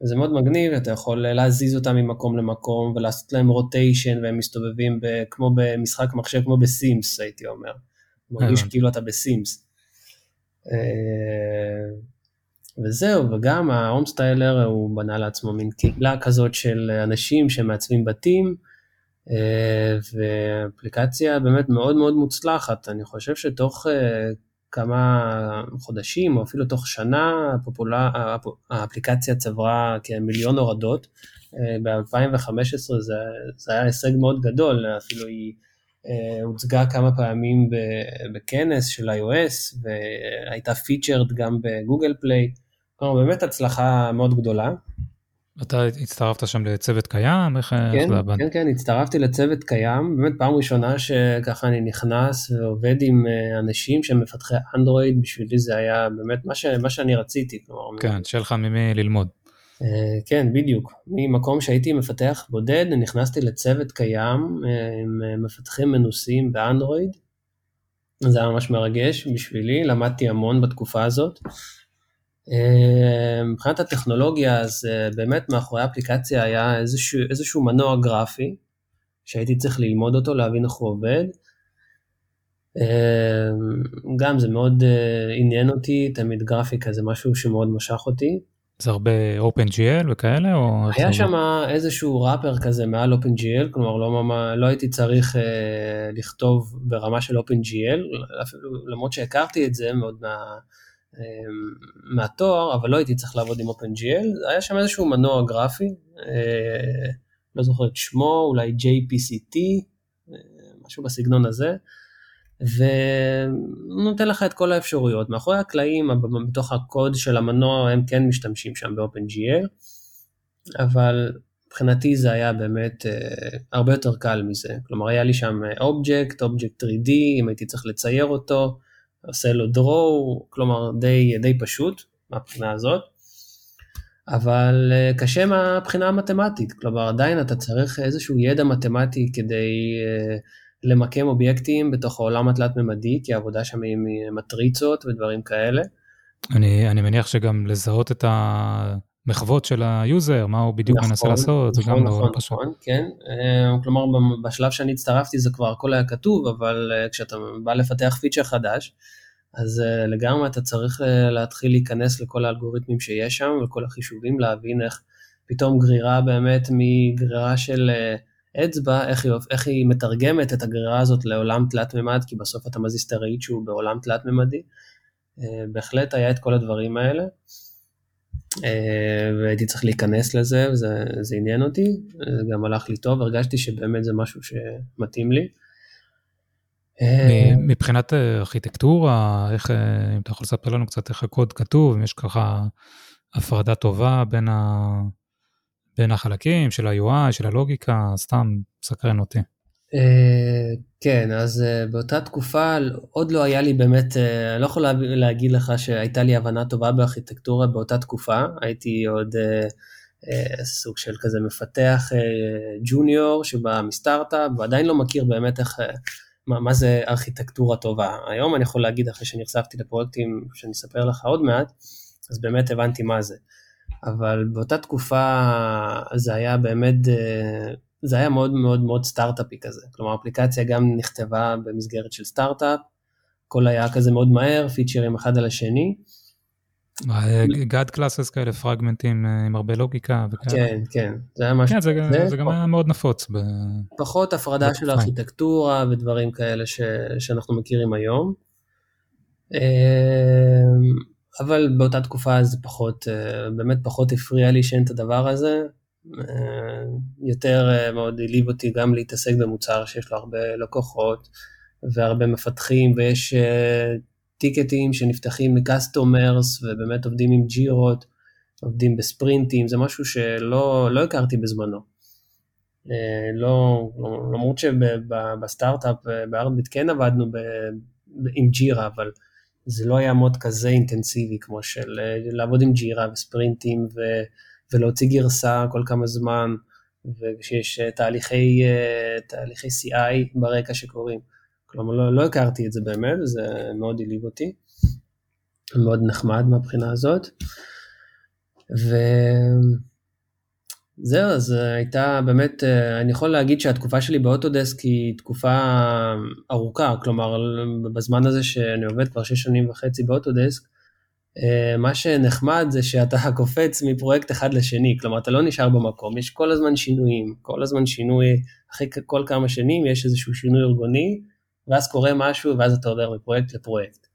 זה מאוד מגניב, אתה יכול להזיז אותם ממקום למקום ולעשות להם רוטיישן והם מסתובבים ב, כמו במשחק מחשב, כמו בסימס הייתי אומר. מרגיש כאילו אתה בסימס. אה, וזהו, וגם ההום סטיילר הוא בנה לעצמו מין קהילה כזאת של אנשים שמעצבים בתים, אה, ואפליקציה באמת מאוד מאוד מוצלחת. אני חושב שתוך אה, כמה חודשים, או אפילו תוך שנה, הפופולה, האפליקציה צברה כמיליון הורדות. אה, ב-2015 זה, זה היה הישג מאוד גדול, אפילו היא הוצגה כמה פעמים בכנס של iOS, והייתה פיצ'רד גם בגוגל פליי. כלומר, באמת הצלחה מאוד גדולה. אתה הצטרפת שם לצוות קיים? איך, כן, איך כן, כן, הצטרפתי לצוות קיים, באמת פעם ראשונה שככה אני נכנס ועובד עם אה, אנשים שהם מפתחי אנדרואיד, בשבילי זה היה באמת מה, ש, מה שאני רציתי. כלומר, כן, שיהיה לך ממי ללמוד. אה, כן, בדיוק. ממקום שהייתי מפתח בודד, נכנסתי לצוות קיים אה, עם מפתחים מנוסים באנדרואיד. זה היה ממש מרגש בשבילי, למדתי המון בתקופה הזאת. אה, מבחינת הטכנולוגיה, אז אה, באמת מאחורי האפליקציה היה איזשהו, איזשהו מנוע גרפי, שהייתי צריך ללמוד אותו, להבין איך הוא עובד. אה, גם זה מאוד עניין אותי, תמיד גרפיקה זה משהו שמאוד משך אותי. זה הרבה OpenGL וכאלה או... היה שם איזשהו ראפר כזה מעל OpenGL, כלומר לא, ממש, לא הייתי צריך אה, לכתוב ברמה של OpenGL, אפילו למרות שהכרתי את זה מאוד מה... אמ, מהתואר, אבל לא הייתי צריך לעבוד עם OpenGL, היה שם איזשהו מנוע גרפי, אה, לא זוכר את שמו, אולי JPCT, אה, משהו בסגנון הזה, ונותן לך את כל האפשרויות. מאחורי הקלעים, בתוך הקוד של המנוע, הם כן משתמשים שם ב-OpenGL, אבל מבחינתי זה היה באמת uh, הרבה יותר קל מזה. כלומר, היה לי שם אובייקט, אובייקט 3D, אם הייתי צריך לצייר אותו, עושה לו draw, כלומר די, די פשוט מהבחינה הזאת, אבל אה, קשה מהבחינה המתמטית, כלומר עדיין אתה צריך איזשהו ידע מתמטי כדי אה, למקם אובייקטים בתוך העולם התלת-ממדי, כי העבודה שם היא מטריצות ודברים כאלה. אני, אני מניח שגם לזהות את המחוות של ה user, מה הוא בדיוק נכון, מנסה לעשות, נכון, זה גם נכון, לא פשוט. נכון, כן, כלומר בשלב שאני הצטרפתי זה כבר הכל היה כתוב, אבל כשאתה בא לפתח פיצ'ר חדש, אז לגמרי אתה צריך להתחיל להיכנס לכל האלגוריתמים שיש שם וכל החישובים, להבין איך פתאום גרירה באמת מגרירה של אצבע, איך היא, איך היא מתרגמת את הגרירה הזאת לעולם תלת מימד, כי בסוף אתה מזיז את הרהיט שהוא בעולם תלת מימדי. אה, בהחלט היה את כל הדברים האלה, אה, והייתי צריך להיכנס לזה, וזה עניין אותי, זה גם הלך לי טוב, הרגשתי שבאמת זה משהו שמתאים לי. אה, מבחינת ארכיטקטורה, איך, אם אתה יכול לספר לנו קצת איך הקוד כתוב, אם יש ככה הפרדה טובה בין ה... בין החלקים של ה-UI, של הלוגיקה, סתם סקרן אותי. אה, כן, אז אה, באותה תקופה עוד לא היה לי באמת, אה, אני לא יכול להגיד לך שהייתה לי הבנה טובה בארכיטקטורה באותה תקופה, הייתי עוד סוג של כזה מפתח ג'וניור שבא מסטארט-אפ ועדיין לא מכיר באמת איך, מה, מה זה ארכיטקטורה טובה. היום אני יכול להגיד אחרי שנחשפתי לפרויקטים שאני אספר לך עוד מעט, אז באמת הבנתי מה זה. אבל באותה תקופה זה היה באמת, אה, זה היה מאוד מאוד מאוד סטארט-אפי כזה. כלומר, האפליקציה גם נכתבה במסגרת של סטארט-אפ, הכל היה כזה מאוד מהר, פיצ'רים אחד על השני. God classes כאלה, פרגמנטים אה, עם הרבה לוגיקה וכאלה. כן, כן, זה היה משהו. כן, זה, זה, זה גם היה מאוד נפוץ. ב... פחות הפרדה של ארכיטקטורה ודברים כאלה ש, שאנחנו מכירים היום. אבל באותה תקופה זה פחות, אה, באמת פחות הפריע לי שאין את הדבר הזה. אה, יותר אה, מאוד העליב אותי גם להתעסק במוצר שיש לו הרבה לקוחות והרבה מפתחים ויש טיקטים שנפתחים מקסטומרס ובאמת עובדים עם ג'ירות, עובדים בספרינטים, זה משהו שלא לא הכרתי בזמנו. לא, למרות שבסטארט-אפ בארטביט כן עבדנו ב, עם ג'ירה, אבל זה לא היה מאוד כזה אינטנסיבי כמו של אה, לעבוד עם ג'ירה וספרינטים ו, ולהוציא גרסה כל כמה זמן, וכשיש אה, תהליכי, אה, תהליכי CI ברקע שקורים. כלומר, לא, לא הכרתי את זה באמת, וזה מאוד העליב אותי. מאוד נחמד מהבחינה הזאת. ו... זהו, אז אה, הייתה באמת, אה, אני יכול להגיד שהתקופה שלי באוטודסק היא תקופה ארוכה, כלומר בזמן הזה שאני עובד כבר שש שנים וחצי באוטודסק, אה, מה שנחמד זה שאתה קופץ מפרויקט אחד לשני, כלומר אתה לא נשאר במקום, יש כל הזמן שינויים, כל הזמן שינוי, אחרי כל כמה שנים יש איזשהו שינוי ארגוני, ואז קורה משהו ואז אתה עובר מפרויקט לפרויקט.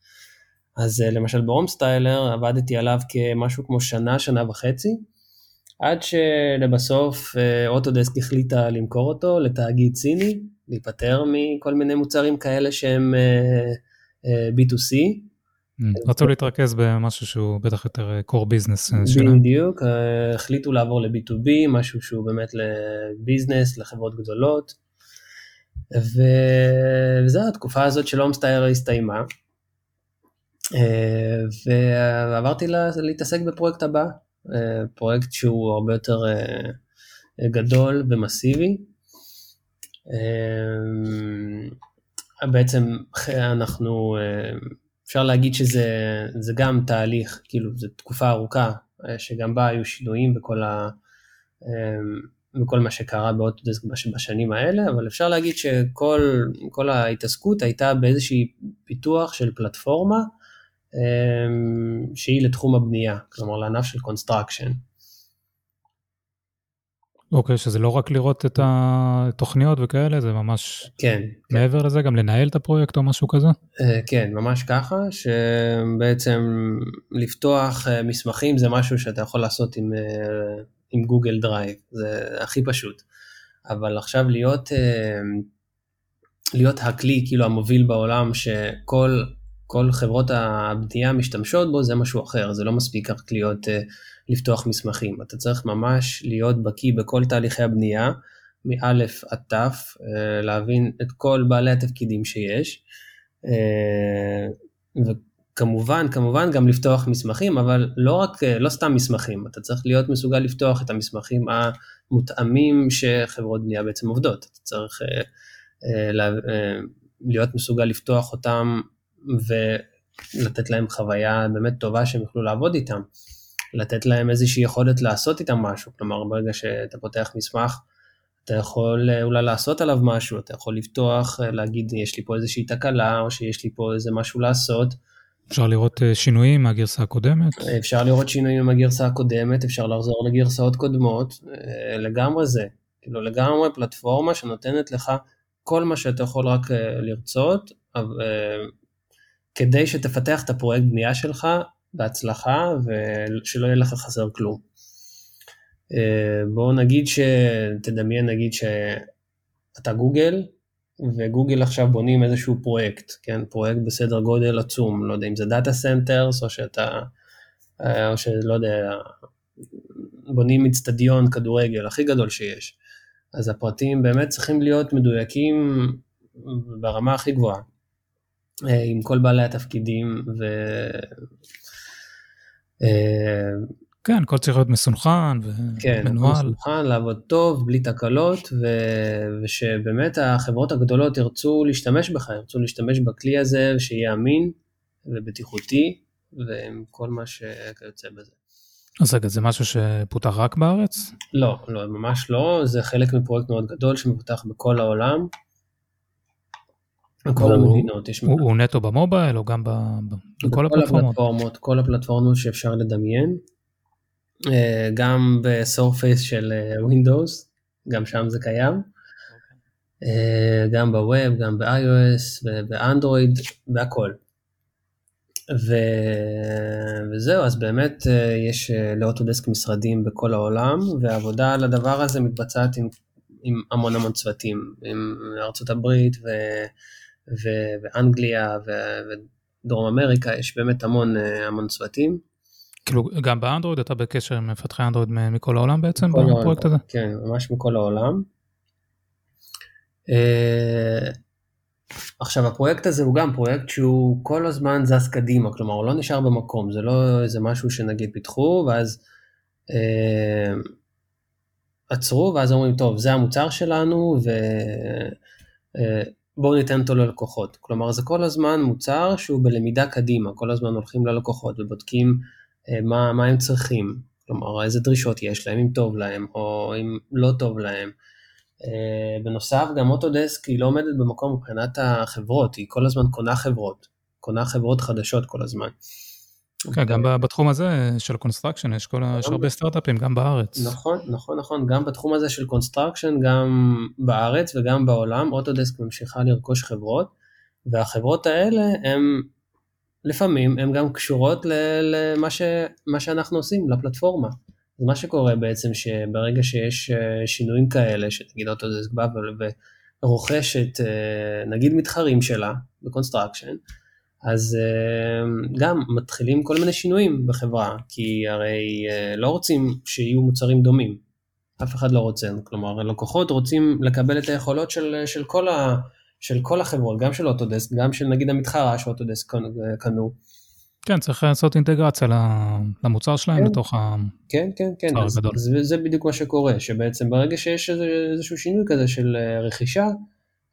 אז למשל בהום סטיילר עבדתי עליו כמשהו כמו שנה, שנה וחצי, עד שלבסוף אה, אוטודסק החליטה למכור אותו לתאגיד סיני, להיפטר מכל מיני מוצרים כאלה שהם אה, אה, B2C. Mm, רצו להתרכז במשהו שהוא בטח יותר core business שלהם. בדיוק, החליטו לעבור ל-B2B, משהו שהוא באמת לביזנס, לחברות גדולות. וזהו, התקופה הזאת של הומסטייר הסתיימה. ועברתי להתעסק בפרויקט הבא, פרויקט שהוא הרבה יותר אה, גדול ומסיבי. אה, בעצם אנחנו, אפשר להגיד שזה גם תהליך, כאילו זו תקופה ארוכה, שגם בה היו שינויים בכל, ה, בכל מה שקרה ב Autodesk בשנים האלה, אבל אפשר להגיד שכל ההתעסקות הייתה באיזושהי פיתוח של פלטפורמה, שהיא לתחום הבנייה, כלומר לענף של construction. אוקיי, okay, שזה לא רק לראות את התוכניות וכאלה, זה ממש כן, מעבר כן. לזה, גם לנהל את הפרויקט או משהו כזה? אה, כן, ממש ככה, שבעצם לפתוח אה, מסמכים זה משהו שאתה יכול לעשות עם, אה, עם Google Drive, זה הכי פשוט. אבל עכשיו להיות, להיות הכלי כאילו המוביל בעולם שכל כל חברות הבנייה משתמשות בו, זה משהו אחר, זה לא מספיק רק להיות, uh, לפתוח מסמכים. אתה צריך ממש להיות בקיא בכל תהליכי הבנייה, מאלף עד תף, uh, להבין את כל בעלי התפקידים שיש, uh, וכמובן, כמובן גם לפתוח מסמכים, אבל לא רק, לא סתם מסמכים, אתה צריך להיות מסוגל לפתוח את המסמכים המותאמים שחברות בנייה בעצם עובדות. אתה צריך לה, להיות מסוגל לפתוח אותם ולתת להם חוויה באמת טובה שהם יוכלו לעבוד איתם. לתת להם איזושהי יכולת לעשות איתם משהו, כלומר ברגע שאתה פותח מסמך, אתה יכול אולי לעשות עליו משהו, אתה יכול לפתוח, להגיד יש לי פה איזושהי תקלה, או שיש לי פה איזה משהו לעשות. אפשר לראות שינויים מהגרסה הקודמת? אפשר לראות שינויים מהגרסה הקודמת, אפשר לחזור לגרסאות קודמות, לגמרי זה. כאילו לגמרי פלטפורמה שנותנת לך כל מה שאתה יכול רק לרצות, כדי שתפתח את הפרויקט בנייה שלך בהצלחה ושלא יהיה לך חסר כלום. אה, בואו נגיד שתדמיין נגיד שאתה גוגל וגוגל עכשיו בונים איזשהו פרויקט, כן, פרויקט בסדר גודל עצום, לא יודע אם זה data centers או שאתה, אה, או שלא יודע, בונים אצטדיון כדורגל הכי גדול שיש. אז הפרטים באמת צריכים להיות מדויקים ברמה הכי גבוהה. אה, עם כל בעלי התפקידים ו... אה, כן, הכל צריך להיות מסונכן ומנוהל. כן, מסונכן, לעבוד טוב, בלי תקלות, ו... ושבאמת החברות הגדולות ירצו להשתמש בך, ירצו להשתמש בכלי הזה, שיהיה אמין ובטיחותי, ועם כל מה שכיוצא בזה. אז רגע, זה משהו שפותח רק בארץ? לא, לא, ממש לא, זה חלק מפרויקט מאוד גדול שמפותח בכל העולם. בכל המדינות יש... הוא, הוא נטו ב mobile או גם בכל הפלטפורמות? הפלטפורמות? כל הפלטפורמות שאפשר לדמיין. אה, גם ב Surface של Windows, אה, גם שם זה קיים. אה, גם ב web, גם ב-iOS, באנדרואיד, בהכל. ו... וזהו, אז באמת יש לאוטודסק משרדים בכל העולם, והעבודה על הדבר הזה מתבצעת עם, עם המון המון צוותים, עם ארה"ב ו... ואנגליה ודרום אמריקה, יש באמת המון, אה, המון צוותים. כאילו גם באנדרואיד אתה בקשר עם מפתחי אנדרואיד מכל העולם בעצם בפרויקט הזה? כן, ממש מכל העולם. אה, עכשיו הפרויקט הזה הוא גם פרויקט שהוא כל הזמן זז קדימה, כלומר הוא לא נשאר במקום, זה לא איזה משהו שנגיד פיתחו ואז אה, עצרו ואז אומרים טוב זה המוצר שלנו ו... אה, בואו ניתן אותו ללקוחות. כלומר זה כל הזמן מוצר שהוא בלמידה קדימה, כל הזמן הולכים ללקוחות ובודקים אה, מה, מה הם צריכים, כלומר איזה דרישות יש להם, אם טוב להם או אם לא טוב להם. אה, בנוסף גם Autodesk היא לא עומדת במקום מבחינת החברות, היא כל הזמן קונה חברות, קונה חברות חדשות כל הזמן. כן, גם בתחום הזה של construction יש, כל, יש הרבה סטארט-אפים גם בארץ. נכון, נכון, נכון, גם בתחום הזה של construction, גם בארץ וגם בעולם, Autodesk ממשיכה לרכוש חברות, והחברות האלה הם לפעמים הן גם קשורות למה ש, שאנחנו עושים, לפלטפורמה. אז מה שקורה בעצם שברגע שיש אה, שינויים כאלה, שנגיד Autodesk בא ורוכשת אה, נגיד מתחרים שלה ב construction, אז אה, גם מתחילים כל מיני שינויים בחברה, כי הרי אה, לא רוצים שיהיו מוצרים דומים, אף אחד לא רוצה, כלומר לקוחות רוצים לקבל את היכולות של, של, כל, ה, של כל החברות, גם של Autodesk, גם של נגיד המתחרה ש Autodesk קנו. כן, צריך לעשות אינטגרציה למוצר שלהם כן, לתוך כן, כן, כן, אז, אז זה בדיוק מה שקורה, שבעצם ברגע שיש איזשהו שינוי כזה של אה, רכישה,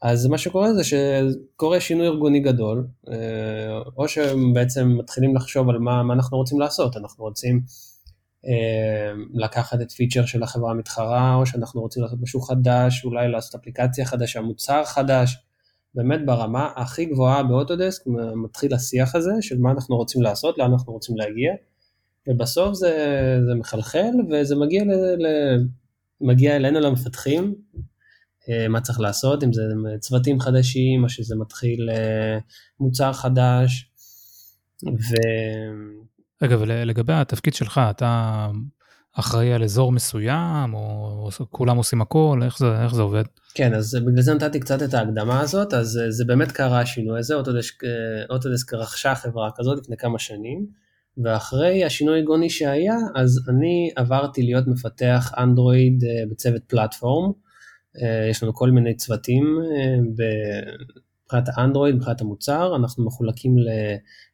אז מה שקורה זה שקורה שינוי ארגוני גדול, אה, או שהם בעצם מתחילים לחשוב על מה, מה אנחנו רוצים לעשות, אנחנו רוצים אה, לקחת את פיצ'ר של החברה המתחרה, או שאנחנו רוצים לעשות משהו חדש, אולי לעשות אפליקציה חדשה, מוצר חדש, באמת ברמה הכי גבוהה באוטודסק מתחיל השיח הזה של מה אנחנו רוצים לעשות, לאן אנחנו רוצים להגיע, ובסוף זה, זה מחלחל וזה מגיע, ל, ל, מגיע אלינו למפתחים, מה צריך לעשות, אם זה צוותים חדשים, או שזה מתחיל אה, מוצר חדש. ו... רגע, ולגבי התפקיד שלך, אתה אחראי על אזור מסוים, או כולם עושים הכל, איך זה, איך זה עובד? כן, אז בגלל זה נתתי קצת את ההקדמה הזאת, אז זה באמת קרה השינוי הזה, אוטודסק, אה, אוטודסק רכשה חברה כזאת לפני כמה שנים, ואחרי השינוי הגוני שהיה, אז אני עברתי להיות מפתח אנדרואיד בצוות פלטפורם, אה, יש לנו כל מיני צוותים אה, מבחינת האנדרואיד, מבחינת המוצר, אנחנו מחולקים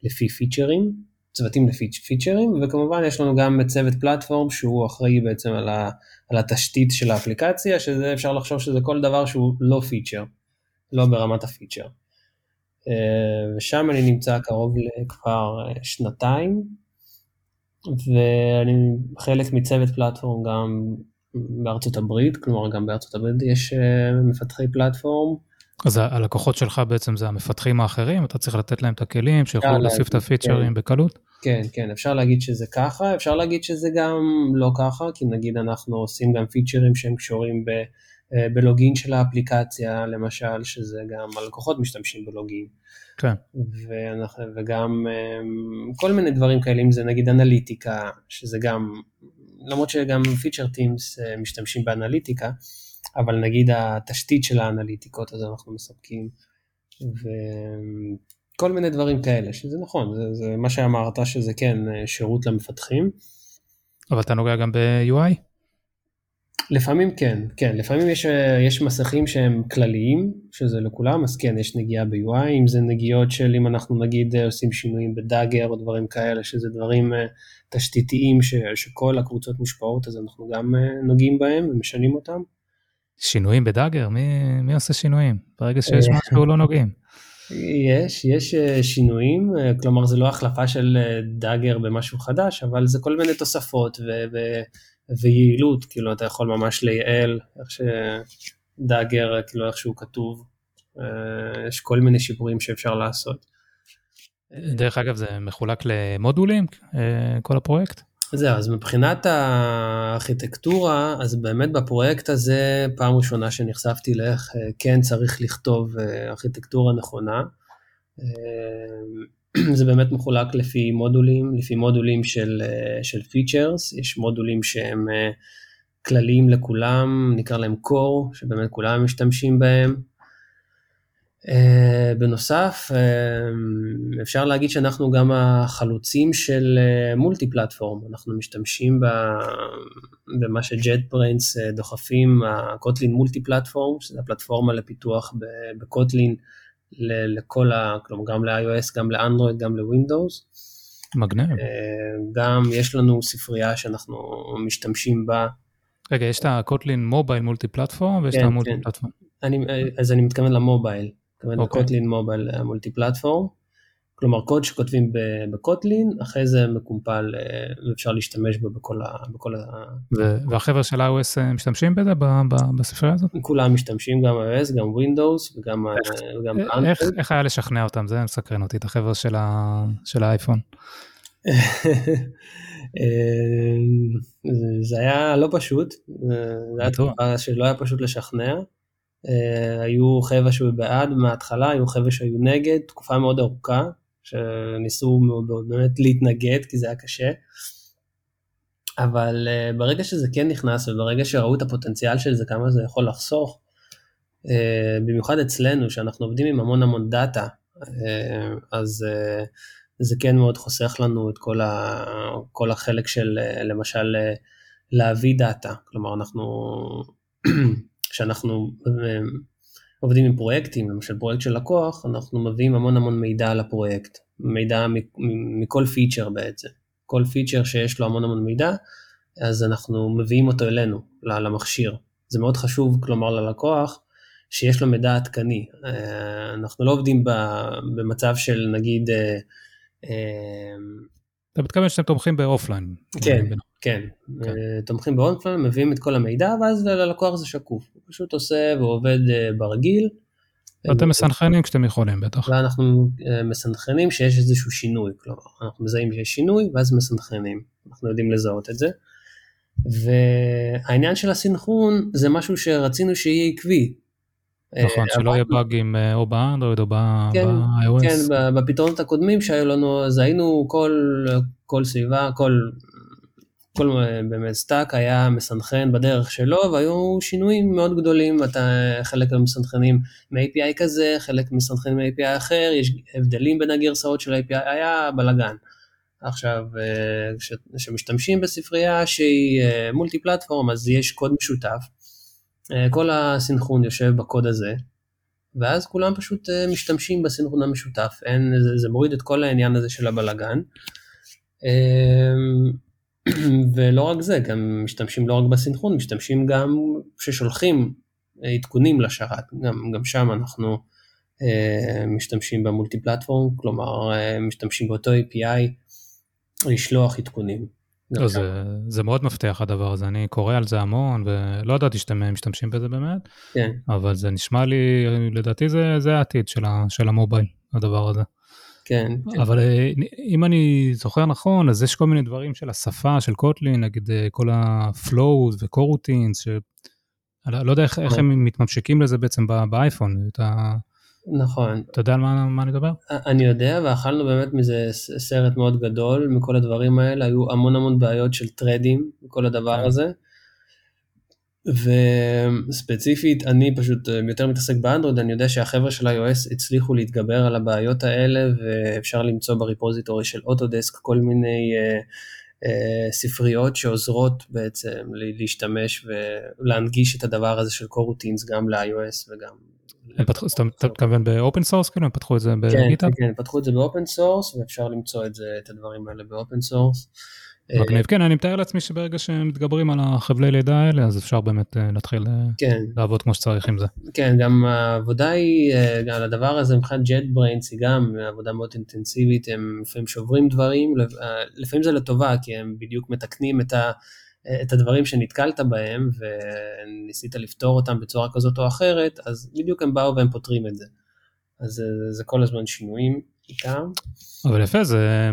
לפי פיצ'רים, צוותים לפי פיצ'רים, וכמובן יש לנו גם צוות פלטפורם שהוא אחראי בעצם על, ה, על התשתית של האפליקציה, שזה אפשר לחשוב שזה כל דבר שהוא לא פיצ'ר, לא ברמת הפיצ'ר. אה, ושם אני נמצא קרוב לכבר שנתיים, ואני חלק מצוות פלטפורם גם בארצות הברית, כלומר גם בארצות הברית יש מפתחי פלטפורם. אז הלקוחות שלך בעצם זה המפתחים האחרים, אתה צריך לתת להם את הכלים שיוכלו להוסיף את הפיצ'רים כן. בקלות? כן, כן, אפשר להגיד שזה ככה, אפשר להגיד שזה גם לא ככה, כי נגיד אנחנו עושים גם פיצ'רים שהם קשורים ב, אה, בלוגין של האפליקציה, למשל, שזה גם הלקוחות משתמשים בלוגין. כן. ואנחנו, וגם אה, כל מיני דברים כאלה, אם זה נגיד אנליטיקה, שזה גם, למרות שגם פיצ'ר טימס אה, משתמשים באנליטיקה, אבל נגיד התשתית של האנליטיקות, אז אנחנו מספקים. וכל מיני דברים כאלה, שזה נכון, זה, זה מה שאמרת, שזה כן שירות למפתחים. אבל אתה נוגע גם ב-UI? לפעמים כן, כן, לפעמים יש, יש מסכים שהם כלליים, שזה לכולם, אז כן, יש נגיעה ב-UI, אם זה נגיעות של אם אנחנו נגיד עושים שינויים בדאגר או דברים כאלה, שזה דברים תשתיתיים ש, שכל הקבוצות מושפעות, אז אנחנו גם נוגעים בהם ומשנים אותם. שינויים בדאגר? מי, מי עושה שינויים? ברגע שיש אה, משהו לא נוגעים. יש, יש אה, שינויים, אה, כלומר זה לא החלפה של דאגר במשהו חדש, אבל זה כל מיני תוספות ו- ו- ויעילות, כאילו אתה יכול ממש לייעל איך שדאגר, כאילו איך שהוא כתוב, יש כל מיני שיפורים שאפשר לעשות. דרך אגב זה מחולק למודולים, כל הפרויקט? זהו, אז מבחינת הארכיטקטורה, אז באמת בפרויקט הזה, פעם ראשונה שנחשפתי לאיך אה, כן צריך לכתוב אה, ארכיטקטורה נכונה. אה, זה באמת מחולק לפי מודולים, לפי מודולים של, של features, יש מודולים שהם כלליים לכולם, נקרא להם core, שבאמת כולם משתמשים בהם. אה, בנוסף, אפשר להגיד שאנחנו גם החלוצים של multi-platform, אנחנו משתמשים במה ש JetBrains דוחפים, ה Kotlin Multiplatform, שזו הפלטפורמה לפיתוח בקוטלין לכל ה... כלומר גם ל-iOS, גם לאנדרואיד, גם לווינדוס. מגניב. גם יש לנו ספרייה שאנחנו משתמשים בה. רגע, יש את הקוטלין מובייל מולטי פלטפורם ויש כן, את המולטי כן. פלטפורם. אני, אז אני מתכוון למובייל. זאת אומרת, קוטלין מובייל מולטי פלטפורם. כלומר, קוד שכותבים בקוטלין, אחרי זה מקומפל אה, ואפשר להשתמש בו בכל ה... בכל ה... והחבר'ה של iOS אה, משתמשים בזה בספרייה הזאת? כולם משתמשים, גם iOS, גם Windows וגם אנדרואיד. איך, איך היה לשכנע אותם? זה מסקרן אותי, את החבר'ה של, ה, של האייפון. אה, זה היה לא פשוט, זה היה תקופה שלא היה פשוט לשכנע. אה, היו חבר'ה שהיו בעד מההתחלה, היו חבר'ה שהיו נגד, תקופה מאוד ארוכה, שניסו באמת להתנגד כי זה היה קשה. אבל אה, ברגע שזה כן נכנס וברגע שראו את הפוטנציאל של זה, כמה זה יכול לחסוך, אה, במיוחד אצלנו, שאנחנו עובדים עם המון המון דאטה, אה, אז אה, זה כן מאוד חוסך לנו את כל, ה, כל החלק של אה, למשל אה, להביא דאטה, כלומר אנחנו כשאנחנו אה, עובדים עם פרויקטים, למשל פרויקט של לקוח, אנחנו מביאים המון המון מידע על הפרויקט, מידע מכל פיצ'ר בעצם. כל פיצ'ר שיש לו המון המון מידע, אז אנחנו מביאים אותו אלינו, למכשיר. זה מאוד חשוב, כלומר ללקוח, שיש לו מידע עדכני. אה, אנחנו לא עובדים במצב של נגיד... אה, אתה מתכוון שאתם תומכים ב offline. כן, כן, כן. תומכים ב offline, מביאים את כל המידע, ואז ללקוח זה שקוף. הוא פשוט עושה ועובד אה, ברגיל. ואתם מסנכרנים כשאתם יכולים בטח. ואנחנו אה, מסנכרנים שיש איזשהו שינוי, כלומר, אנחנו מזהים שיש שינוי, ואז מסנכרנים. אנחנו יודעים לזהות את זה. והעניין של הסינכרון זה משהו שרצינו שיהיה עקבי. נכון, שלא יהיה באגים אה, או באנדרואיד או כן, ב-iOS. כן, בפתרונות הקודמים שהיו לנו, אז היינו כל סביבה, כל, כל באמת stack היה מסנכרן בדרך שלו, והיו שינויים מאוד גדולים, אתה חלק מסנכרנים מ-API כזה, חלק מסנכרנים מ-API אחר, יש הבדלים בין הגרסאות של ה-API, היה בלאגן. עכשיו, אה, כשמשתמשים בספרייה שהיא מולטי אה, פלטפורם, אז יש קוד משותף. אה, כל הסינכרון יושב בקוד הזה, ואז כולם פשוט אה, משתמשים בסינכרון המשותף, אין, זה, זה מוריד את כל העניין הזה של הבלגן. ולא רק זה, גם משתמשים לא רק בסינכרון, משתמשים גם כששולחים עדכונים לשרת, גם, גם שם אנחנו uh, משתמשים במולטי פלטפורם, כלומר uh, משתמשים באותו API לשלוח עדכונים. לא, זה, זה מאוד מפתח הדבר הזה, אני קורא על זה המון ולא ידעתי שאתם משתמשים בזה באמת, כן. אבל זה נשמע לי, לדעתי זה, זה העתיד של, ה, של המובייל, הדבר הזה. כן, כן. אבל אה, אם אני זוכר נכון, אז יש כל מיני דברים של השפה של קוטלין, נגיד אה, כל ה-flows ו-coroutines, שאני לא יודע איך, איך נכון. הם מתממשקים לזה בעצם באייפון. אתה, נכון. אתה יודע על מה, מה אני מדבר? אני יודע, ואכלנו באמת מזה סרט מאוד גדול מכל הדברים האלה, היו המון המון בעיות של טרדים וכל הדבר כן. הזה. וספציפית, אני פשוט אה, יותר מתעסק באנדרואיד, אני יודע שהחבר'ה של iOS הצליחו להתגבר על הבעיות האלה, ואפשר למצוא בריפוזיטורי של אוטודסק כל מיני אה, אה, ספריות שעוזרות בעצם להשתמש ולהנגיש את הדבר הזה של coroutines גם ל-iOS וגם... הם פתחו, זאת אומרת, אתה מתכוון ב open source כאילו, הם פתחו את זה כן, ב GitHub? כן, פתחו את זה ב open source ואפשר למצוא את זה, את הדברים האלה ב open source. מגניב, כן, אני מתאר לעצמי שברגע שמתגברים על החבלי לידה האלה, אז אפשר באמת אה, להתחיל אה, כן, לעבוד כמו שצריך עם זה. כן, גם העבודה היא, אה, על הדבר הזה מבחינת JetBrains היא גם עבודה מאוד אינטנסיבית, הם לפעמים שוברים דברים, לפ- אה, לפעמים זה לטובה, כי הם בדיוק מתקנים את, ה, את הדברים שנתקלת בהם, וניסית לפתור אותם בצורה כזאת או אחרת, אז בדיוק הם באו והם פותרים את זה. אז אה, זה כל הזמן שינויים איתם. אבל יפה, זה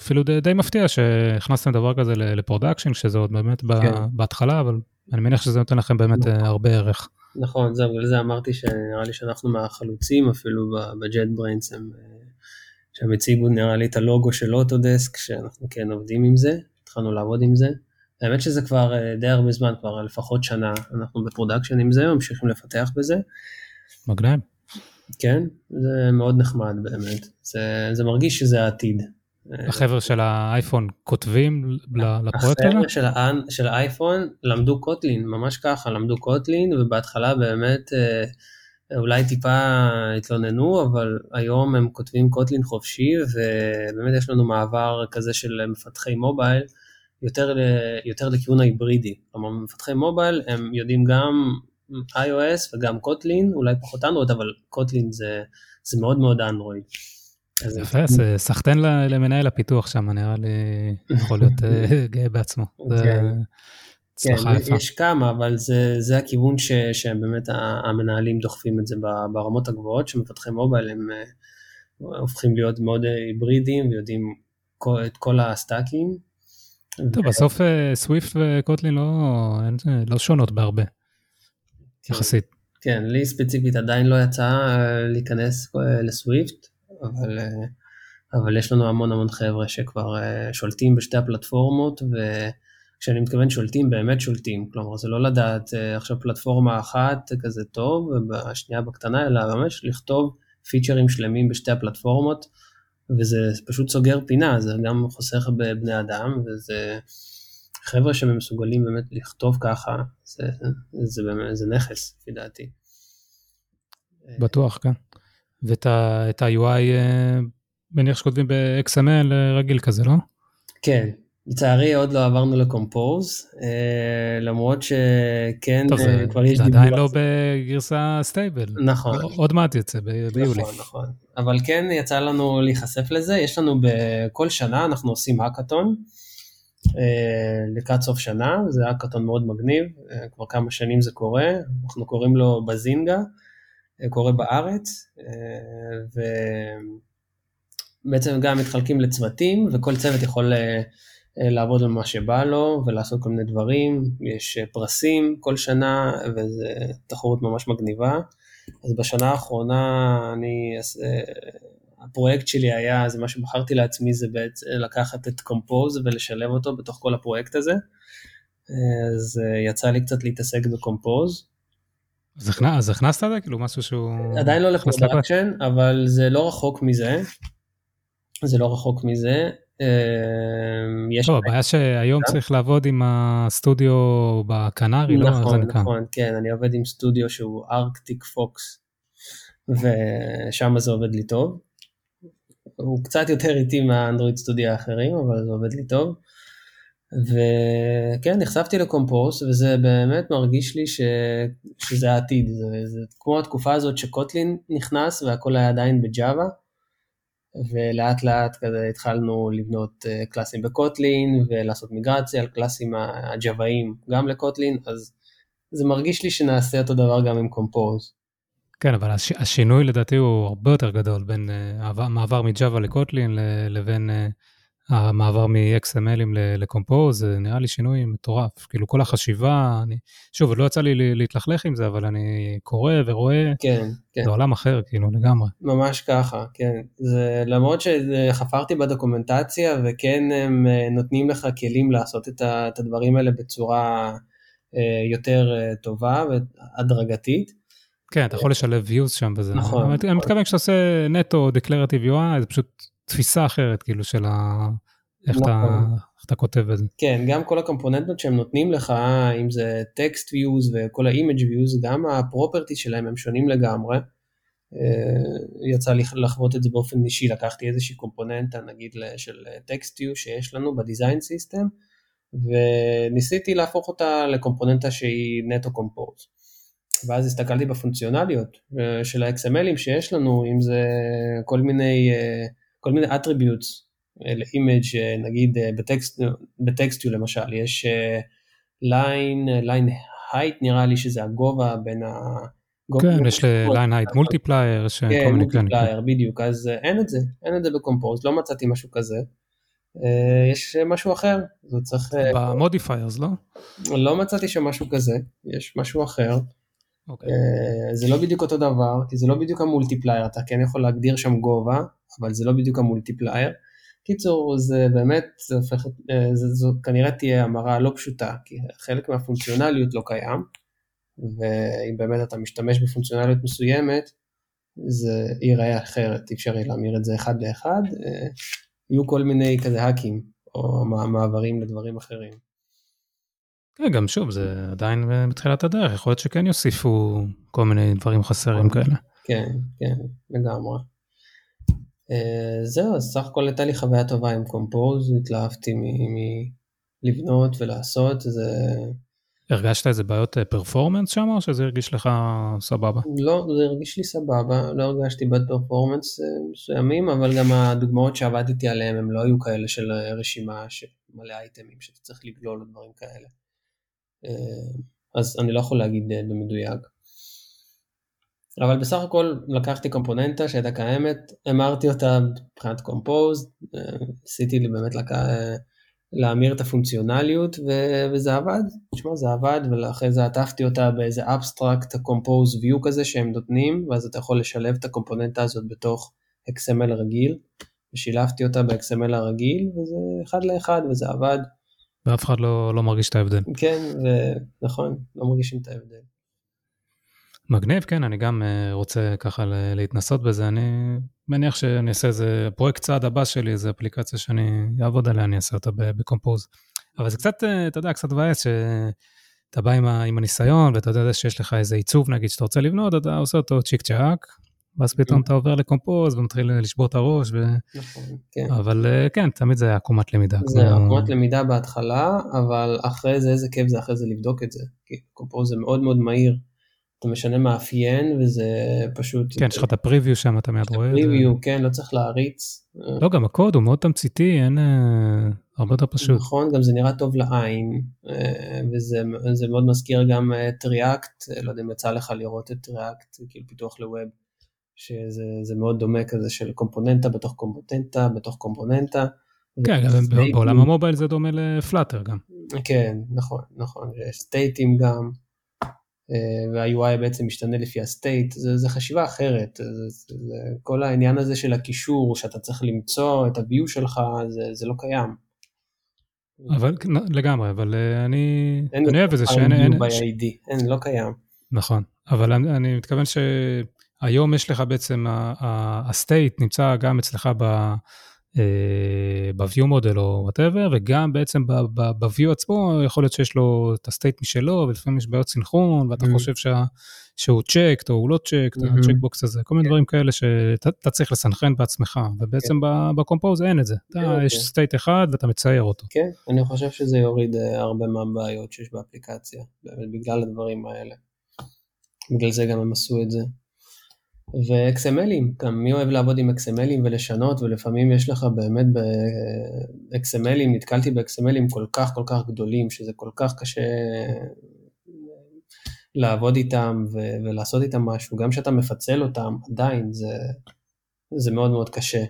אפילו די, די מפתיע שהכנסתם דבר כזה ל production, שזה עוד באמת כן. בהתחלה, אבל אני מניח שזה נותן לכם באמת אה, הרבה ערך. נכון, זהו, בגלל זה אמרתי שנראה לי שאנחנו מהחלוצים אפילו ב-JetBrains, הם, אה, שהם הציגו נראה לי את הלוגו של Autodesk, שאנחנו כן עובדים עם זה, התחלנו לעבוד עם זה. האמת שזה כבר אה, די הרבה זמן, כבר לפחות שנה, אנחנו ב production עם זה, ממשיכים לפתח בזה. מגניב. כן, זה מאוד נחמד באמת, זה, זה מרגיש שזה העתיד. החבר'ה של האייפון כותבים ל- לפרויקט הזה? החבר'ה של. של האייפון למדו Kotlin, ממש ככה, למדו Kotlin, ובהתחלה באמת אה, אולי טיפה התלוננו, אבל היום הם כותבים Kotlin חופשי, ובאמת יש לנו מעבר כזה של מפתחי מובייל, יותר, ל... יותר לכיוון ההיברידי. כלומר, מפתחי מובייל הם יודעים גם iOS וגם קוטלין, אולי פחות אנדרואיד, אבל קוטלין זה, זה מאוד מאוד אנדרואיד. יפה, זה סחטיין למנהל הפיתוח שם, נראה לי יכול להיות אה, גאה בעצמו. כן. כן, יפה. יש כמה, אבל זה, זה הכיוון ש, שהם באמת ה- המנהלים דוחפים את זה ברמות הגבוהות, שמפתחי מובייל הם אה, הופכים להיות מאוד אה, היברידיים ויודעים כל- את כל הסטאקים. טוב, בסוף אה, סוויפט וקוטלין לא, לא שונות בהרבה, כן, יחסית. כן, לי ספציפית עדיין לא יצא להיכנס לסוויפט, אבל, אה, אבל יש לנו המון המון חבר'ה שכבר אה, שולטים בשתי הפלטפורמות, וכשאני מתכוון שולטים, באמת שולטים. כלומר, זה לא לדעת אה, עכשיו פלטפורמה אחת כזה טוב, ובשנייה בקטנה, אלא ממש לכתוב פיצ'רים שלמים בשתי הפלטפורמות, וזה פשוט סוגר פינה, זה גם חוסך בבני אדם, וזה חבר'ה שמסוגלים באמת לכתוב ככה, זה, זה, באמת, זה נכס, לפי דעתי. בטוח, כן. ואת ה-UI, אה, מניח שכותבים ב-XML אה, רגיל כזה, לא? כן, לצערי עוד לא עברנו לקומפוז, אה, למרות שכן, טוב, אה, זה כבר יש זה דיבור עדיין על לא זה. בגרסה stable. נכון, עוד מעט יוצא, ב- ביולי. נכון, נכון. אבל כן יצא לנו להיחשף לזה, יש לנו בכל שנה, אנחנו עושים האקתון אה, לקראת סוף שנה, זה האקתון מאוד מגניב, אה, כבר כמה שנים זה קורה, אנחנו קוראים לו Bazinga, אה, קורה בארץ, אה, ובעצם גם מתחלקים לצוותים, וכל צוות יכול אה, אה, לעבוד על מה שבא לו ולעשות כל מיני דברים, יש פרסים כל שנה, וזו תחרות ממש מגניבה. אז בשנה האחרונה אני, אז, הפרויקט שלי היה, זה מה שבחרתי לעצמי, זה בעצם לקחת את Compose ולשלב אותו בתוך כל הפרויקט הזה. אז יצא לי קצת להתעסק ב Compose. אז הכנ- אז הכנסת את זה? כאילו משהו שהוא... עדיין לא? ל production, אבל זה לא רחוק מזה. זה לא רחוק מזה. אה, יש... טוב, הבעיה שהיום צריך לעבוד עם הסטודיו בקנרי, לא? נכון? נכון, כן, אני עובד עם סטודיו שהוא ארקטיק פוקס, ושם זה עובד לי טוב. הוא קצת יותר איטי מהאנדרואיד סטודיו האחרים, אבל זה עובד לי טוב. וכן, נחשפתי לקומפוס, וזה באמת מרגיש לי ש... שזה העתיד. זה, זה כמו התקופה הזאת שקוטלין נכנס והכל היה עדיין בג'אווה. ולאט לאט כזה התחלנו לבנות קלאסים בקוטלין ולעשות מיגרציה על קלאסים הג'וואיים גם לקוטלין, אז זה מרגיש לי שנעשה אותו דבר גם עם קומפוז. כן, אבל הש, השינוי לדעתי הוא הרבה יותר גדול בין uh, מעבר מג'אווה לקוטלין לבין uh, המעבר מ-XMLים לקומפוז, זה נראה לי שינוי מטורף. כאילו כל החשיבה, אני, שוב, לא יצא לי להתלכלך עם זה, אבל אני קורא ורואה, כן, כן. זה עולם אחר, כאילו, לגמרי. ממש ככה, כן. זה למרות שחפרתי בדוקומנטציה, וכן הם אה, נותנים לך כלים לעשות את הדברים האלה בצורה יותר טובה והדרגתית. כן, אתה יכול לשלב views שם בזה. נכון. אני נכון. מתכוון כשאתה עושה נטו declarative UI, זה פשוט תפיסה אחרת, כאילו, של ה... איך, נכון. אתה, איך אתה כותב את זה. כן, גם כל הקומפוננטות שהם נותנים לך, אם זה text views וכל ה-image views, גם הפרופרטי שלהם הם שונים לגמרי. אה, יצא לי לחוות את זה באופן אישי, לקחתי איזושהי קומפוננטה, נגיד של text view שיש לנו בדיזיין סיסטם, וניסיתי להפוך אותה לקומפוננטה שהיא נטו קומפוז. ואז הסתכלתי בפונקציונליות אה, של ה-XMLים שיש לנו, אם זה כל מיני, אה, כל מיני attributes לאימג' נגיד אה, בטקסט, בטקסטיו למשל, יש line, line height נראה לי שזה הגובה בין ה... כן, יש line height multiplier, כן, multiplier, בדיוק, אז אין את זה, אין את זה ב Compose, לא מצאתי משהו כזה. יש משהו אחר, זה צריך... ב modifiers, לא? לא מצאתי שם משהו כזה, יש משהו אחר. אוקיי. אה, זה לא בדיוק אותו דבר, כי זה לא בדיוק ה multiplier, אתה כן יכול להגדיר שם גובה, אבל זה לא בדיוק ה multiplier. קיצור, זה באמת, זה הופך, אה, זה, זו כנראה תהיה המרה לא פשוטה, כי חלק מהפונקציונליות לא קיים, ואם באמת אתה משתמש בפונקציונליות מסוימת, זה ייראה אחרת, אי אפשר להמיר את זה אחד לאחד, אה, יהיו כל מיני כזה האקים, או מעברים לדברים אחרים. כן, גם שוב, זה עדיין בתחילת הדרך, יכול להיות שכן יוסיפו כל מיני דברים חסרים כאלה. כן, כן, לגמרי. Uh, זהו, אז סך הכל הייתה לי חוויה טובה עם קומפוז, התלהבתי מלבנות ולעשות, זה... הרגשת איזה בעיות פרפורמנס אה, שם, או שזה הרגיש לך סבבה? לא, זה הרגיש לי סבבה, לא הרגשתי בעיות פרפורמנס אה, מסוימים, אבל גם הדוגמאות שעבדתי עליהן הם לא היו כאלה של רשימה מלא אייטמים שאתה צריך לגלול או דברים כאלה. אה, אז אני לא יכול להגיד אה, במדויק. אבל בסך הכל לקחתי קומפוננטה שהייתה קיימת, אמרתי אותה מבחינת קומפוז, אה, ניסיתי באמת לק... להמיר את הפונקציונליות ו... וזה עבד, תשמע זה עבד ואחרי זה עטפתי אותה באיזה abstract Compose view כזה שהם נותנים ואז אתה יכול לשלב את הקומפוננטה הזאת בתוך XML רגיל ושילבתי אותה ב-XML הרגיל וזה אחד לאחד וזה עבד. ואף אחד לא, לא מרגיש את ההבדל. כן, נכון, לא מרגישים את ההבדל. מגניב, כן, אני גם אה, רוצה ככה להתנסות בזה. אני מניח שאני אעשה איזה פרויקט צד הבא שלי, איזה אפליקציה שאני אעבוד עליה, אני אעשה אותה ב Compose. אבל זה קצת, uh, אתה יודע, קצת מבאס שאתה בא עם, ה, עם הניסיון, ואתה יודע שיש לך איזה עיצוב, נגיד, שאתה רוצה לבנות, אתה עושה אותו צ'יק צ'אק, ואז פתאום אתה עובר לקומפוז ומתחיל לשבור את הראש. ו... נכון, כן. אבל אה, כן, תמיד זה עקומת למידה. זה עקומת למידה בהתחלה, אבל אחרי זה, איזה כיף זה אחרי זה לבדוק את זה. כי קומפוז זה מאוד מאוד מהיר. אתה משנה מאפיין וזה פשוט... כן, יש לך את הפריוויו שם, אתה מיד רואה את זה. פריוויו, כן, לא צריך להריץ. לא, גם הקוד הוא מאוד תמציתי, אין... אה, הרבה יותר פשוט. נכון, גם זה נראה טוב לעין, אה, וזה מאוד מזכיר גם את React, לא יודע אם יצא לך לראות את React, כאילו פיתוח לווב. שזה מאוד דומה כזה של קומפוננטה בתוך קומפוננטה בתוך קומפוננטה. כן, גם בעולם המובייל זה דומה לפלאטר גם. כן, נכון, נכון, סטייטים גם, אה, וה-UI בעצם משתנה לפי הסטייט, זה, זה חשיבה אחרת, זה, זה, כל העניין הזה של הקישור, שאתה צריך למצוא את ה-view שלך, זה, זה לא קיים. אבל לגמרי, אבל אה, אני, אני אוהב את זה שאין... אין, אין, לא קיים. נכון, אבל אני, אני מתכוון ש... היום יש לך בעצם, ה-state נמצא גם אצלך ב... ב-view model או whatever, וגם בעצם ב-view עצמו, יכול להיות שיש לו את ה-state משלו, ולפעמים יש בעיות סינכרון, ואתה mm-hmm. חושב שה, שהוא checked או הוא לא checked, mm-hmm. ה-checkbox הזה, כל מיני כן. דברים כאלה שאתה צריך לסנכרן בעצמך, ובעצם כן. בקומפוז אין את זה. אתה, כן, יש state אחד ואתה מצייר אותו. כן, אני חושב שזה יוריד אה, הרבה מהבעיות שיש באפליקציה, בגלל הדברים האלה. בגלל זה גם הם עשו את זה. ו-XMLים, גם מי אוהב לעבוד עם XMLים ולשנות, ולפעמים יש לך באמת ב-XMLים, נתקלתי ב-XMLים כל כך כל כך גדולים, שזה כל כך קשה לעבוד איתם ו- ולעשות איתם משהו, גם כשאתה מפצל אותם, עדיין זה, זה מאוד מאוד קשה.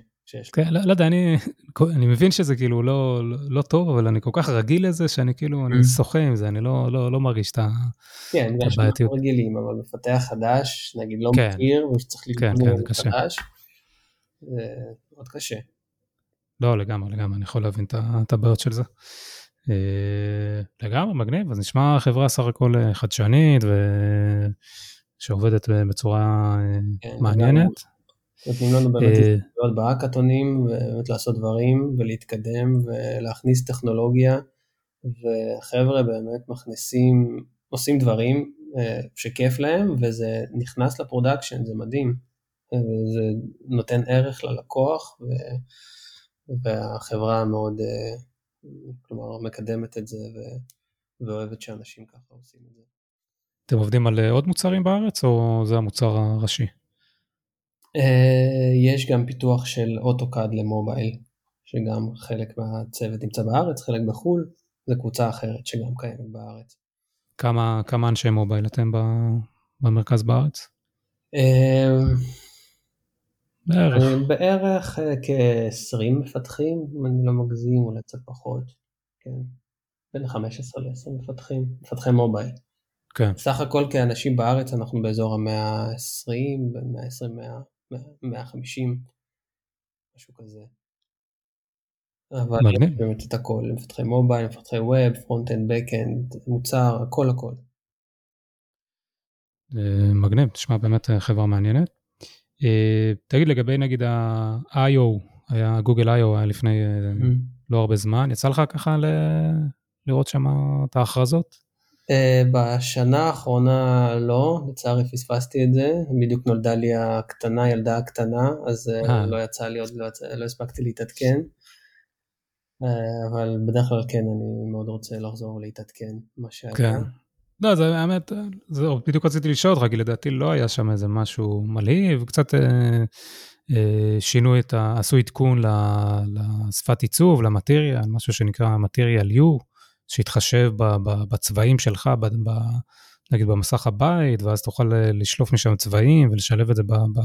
כן, לא, לא יודע, אני, אני מבין שזה כאילו לא, לא, טוב, אבל אני כל כך רגיל לזה שאני כאילו, אני mm. שוחה עם זה, אני לא, לא, לא מרגיש את הבעייתיות. כן, בגלל שאנחנו רגילים, אבל מפתח חדש, נגיד לא כן, מכיר, ושצריך כן, כן, זה קשה. חדש, זה מאוד קשה. לא, לגמרי, לגמרי, אני יכול להבין את הבעיות של זה. אה, לגמרי, מגניב, אז נשמע חברה סך הכל אה, חדשנית ושעובדת בצורה אה, כן, מעניינת. נותנים לנו באמת להסתכלות בהאקתונים, ובאמת לעשות דברים ולהתקדם ולהכניס טכנולוגיה, וחבר'ה באמת מכניסים, עושים דברים שכיף להם, וזה נכנס ל production, זה מדהים. זה נותן ערך ללקוח, והחברה מאוד כלומר, מקדמת את זה ו... ואוהבת שאנשים ככה עושים את זה. אתם עובדים על אה, עוד מוצרים בארץ, או זה המוצר הראשי? אה, יש גם פיתוח של אוטוקאד למובייל, שגם חלק מהצוות נמצא בארץ, חלק בחו"ל, זו קבוצה אחרת שגם קיימת בארץ. כמה, כמה אנשי מובייל אתם במרכז בארץ? אה, בערך. אה, בערך אה, כ-20 מפתחים, אם אני לא מגזים, אולי קצת פחות. כן. בין 15 ל-20 מפתחים, מפתחי mobile. כן. סך הכל כאנשים בארץ אנחנו באזור ה-120, בין 120, 100, 150, משהו כזה. אבל יש באמת את הכל, מפתחי mobile, מפתחי web, front-end, back-end, מוצר, הכל הכל. אה, מגניב, תשמע באמת חברה מעניינת. אה, תגיד, לגבי נגיד ה-IO, היה גוגל IO היה לפני mm. לא הרבה זמן, יצא לך ככה ל... לראות שם את ההכרזות? Uh, בשנה האחרונה לא, לצערי פספסתי את זה, בדיוק נולדה לי הקטנה, ילדה הקטנה, אז uh. לא יצא לי עוד, לא, לא הספקתי להתעדכן. אבל בדרך כלל כן, אני מאוד רוצה לחזור ולהתעדכן, מה שהיה. כן. לא, זה האמת, זה בדיוק רציתי לשאול אותך, כי לדעתי לא היה שם איזה משהו מלהיב, קצת אה, אה, שינו את ה... עשו עדכון לשפת עיצוב, למטריה, משהו שנקרא מטריאל U, שיתחשב בצבעים שלך, ב, ב, נגיד במסך הבית, ואז תוכל אה, לשלוף משם צבעים ולשלב את זה ב, ב,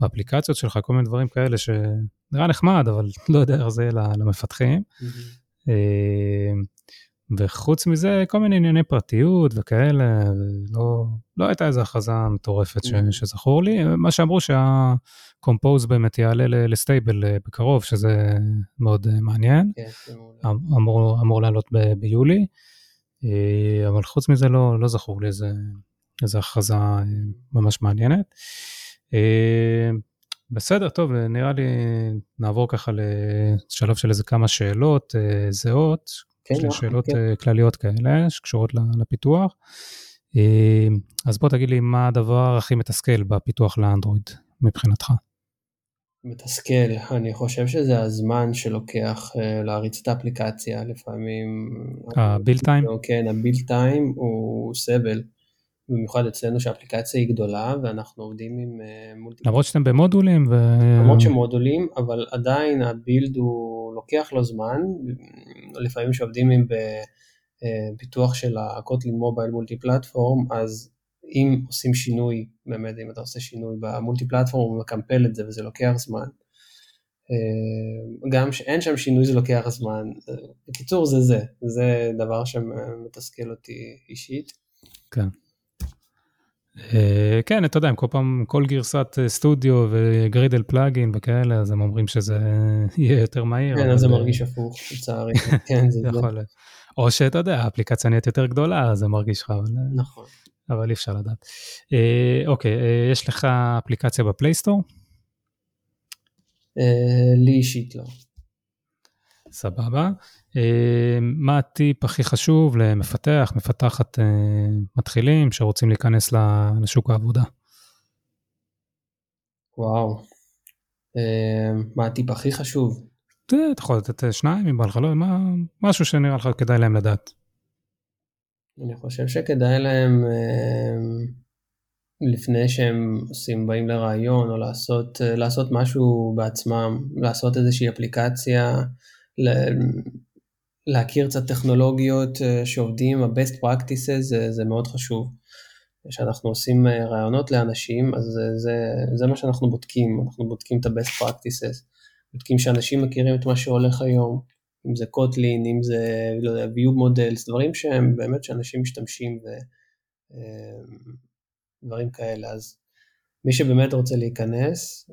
באפליקציות שלך, כל מיני דברים כאלה שנראה נחמד, אבל לא יודע איך זה יהיה למפתחים. Mm-hmm. וחוץ מזה, כל מיני ענייני פרטיות וכאלה, לא, לא הייתה איזו הכרזה מטורפת ש, mm. שזכור לי. מה שאמרו שהקומפוז באמת יעלה לסטייבל אה, בקרוב, שזה מאוד אה, מעניין. כן, אמ, אמור, אמור לעלות ב, ביולי, אה, אבל חוץ מזה לא, לא זכור לי איזה, איזה הכרזה ממש מעניינת. בסדר, טוב, נראה לי נעבור ככה לשלב של איזה כמה שאלות זהות, כן, שאלות כן. אה, כלליות כאלה שקשורות לפיתוח. אה, אז בוא תגיד לי מה הדבר הכי מתסכל בפיתוח לאנדרואיד מבחינתך. מתסכל, אני חושב שזה הזמן שלוקח uh, להריץ את האפליקציה, לפעמים... הבילד טיים? כן, הבילד טיים הוא סבל. במיוחד אצלנו שהאפליקציה היא גדולה ואנחנו עובדים עם uh, מולטי... למרות שאתם במודולים ו... למרות שמודולים, אבל עדיין הבילד הוא לוקח לו זמן, לפעמים כשעובדים עם בפיתוח של הקוטלין מובייל מולטי פלטפורם, אז אם עושים שינוי, באמת אם אתה עושה שינוי במולטי פלטפורם הוא מקמפל את זה וזה לוקח זמן. אה, גם שאין שם שינוי זה לוקח זמן. בקיצור זה זה, זה דבר שמתסכל אותי אישית. כן. אה, כן, אתה יודע, כל פעם, כל גרסת אה, סטודיו וגרידל פלאגין וכאלה, אז הם אומרים שזה יהיה יותר מהיר. כן, אז זה מרגיש הפוך, לצערי. כן, זה יכול להיות. או שאתה יודע, האפליקציה נהיית יותר גדולה, אז זה מרגיש לך, אבל... אה, נכון. אבל אי אפשר לדעת. אוקיי, יש לך אפליקציה בפלייסטור? לי אישית לא. סבבה. אה, מה הטיפ הכי חשוב למפתח, מפתחת אה, מתחילים שרוצים להיכנס לשוק העבודה? וואו, אה, מה הטיפ הכי חשוב? אתה יכול לתת שניים אם בא לך, לא, מה, משהו שנראה לך כדאי להם לדעת. אני חושב שכדאי להם לפני שהם עושים, באים לרעיון או לעשות, לעשות משהו בעצמם, לעשות איזושהי אפליקציה, להכיר קצת טכנולוגיות שעובדים, ה-best practices זה, זה מאוד חשוב. כשאנחנו עושים רעיונות לאנשים, אז זה, זה, זה מה שאנחנו בודקים, אנחנו בודקים את ה-best practices, בודקים שאנשים מכירים את מה שהולך היום, אם זה קוטלין, אם זה, לא יודע, view models, דברים שהם באמת שאנשים משתמשים ודברים כאלה, אז מי שבאמת רוצה להיכנס,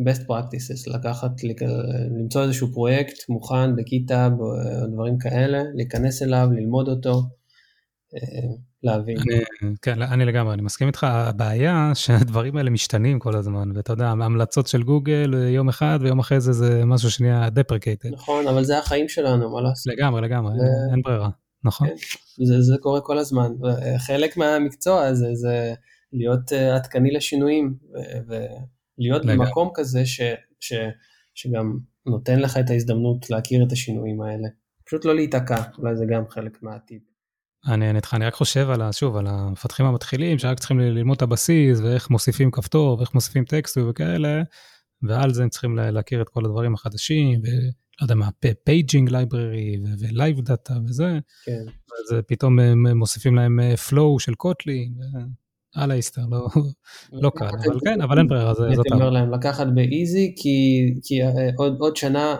best practices, לקחת, למצוא איזשהו פרויקט מוכן בכיתה, דברים כאלה, להיכנס אליו, ללמוד אותו, להבין. אני, כן, אני לגמרי, אני מסכים איתך, הבעיה שהדברים האלה משתנים כל הזמן, ואתה יודע, המלצות של גוגל יום אחד ויום אחרי זה זה משהו שנהיה דפרקייטד. נכון, אבל זה החיים שלנו, מה לעשות? לגמרי, לגמרי, ו... אין, ברירה, נכון. כן, זה, זה קורה כל הזמן, חלק מהמקצוע הזה זה להיות אה, עדכני לשינויים, ולהיות במקום כזה ש, ש, שגם נותן לך את ההזדמנות להכיר את השינויים האלה. פשוט לא להיתקע, אולי זה גם חלק מהטיפ. אני לך, אני רק חושב על, שוב, על המפתחים המתחילים, שרק צריכים ללמוד את הבסיס, ואיך מוסיפים כפתור, ואיך מוסיפים טקסט וכאלה, ועל זה הם צריכים להכיר את כל הדברים החדשים, ולא יודע מה, paging library, ו live data וזה. כן. אז פתאום מוסיפים להם flow של קוטלי, על ההיסטר, לא, לא קל, אבל כן, אבל אין ברירה, זה זאת... הייתי אומר להם, לקחת באיזי, כי, כי אה, עוד, עוד שנה,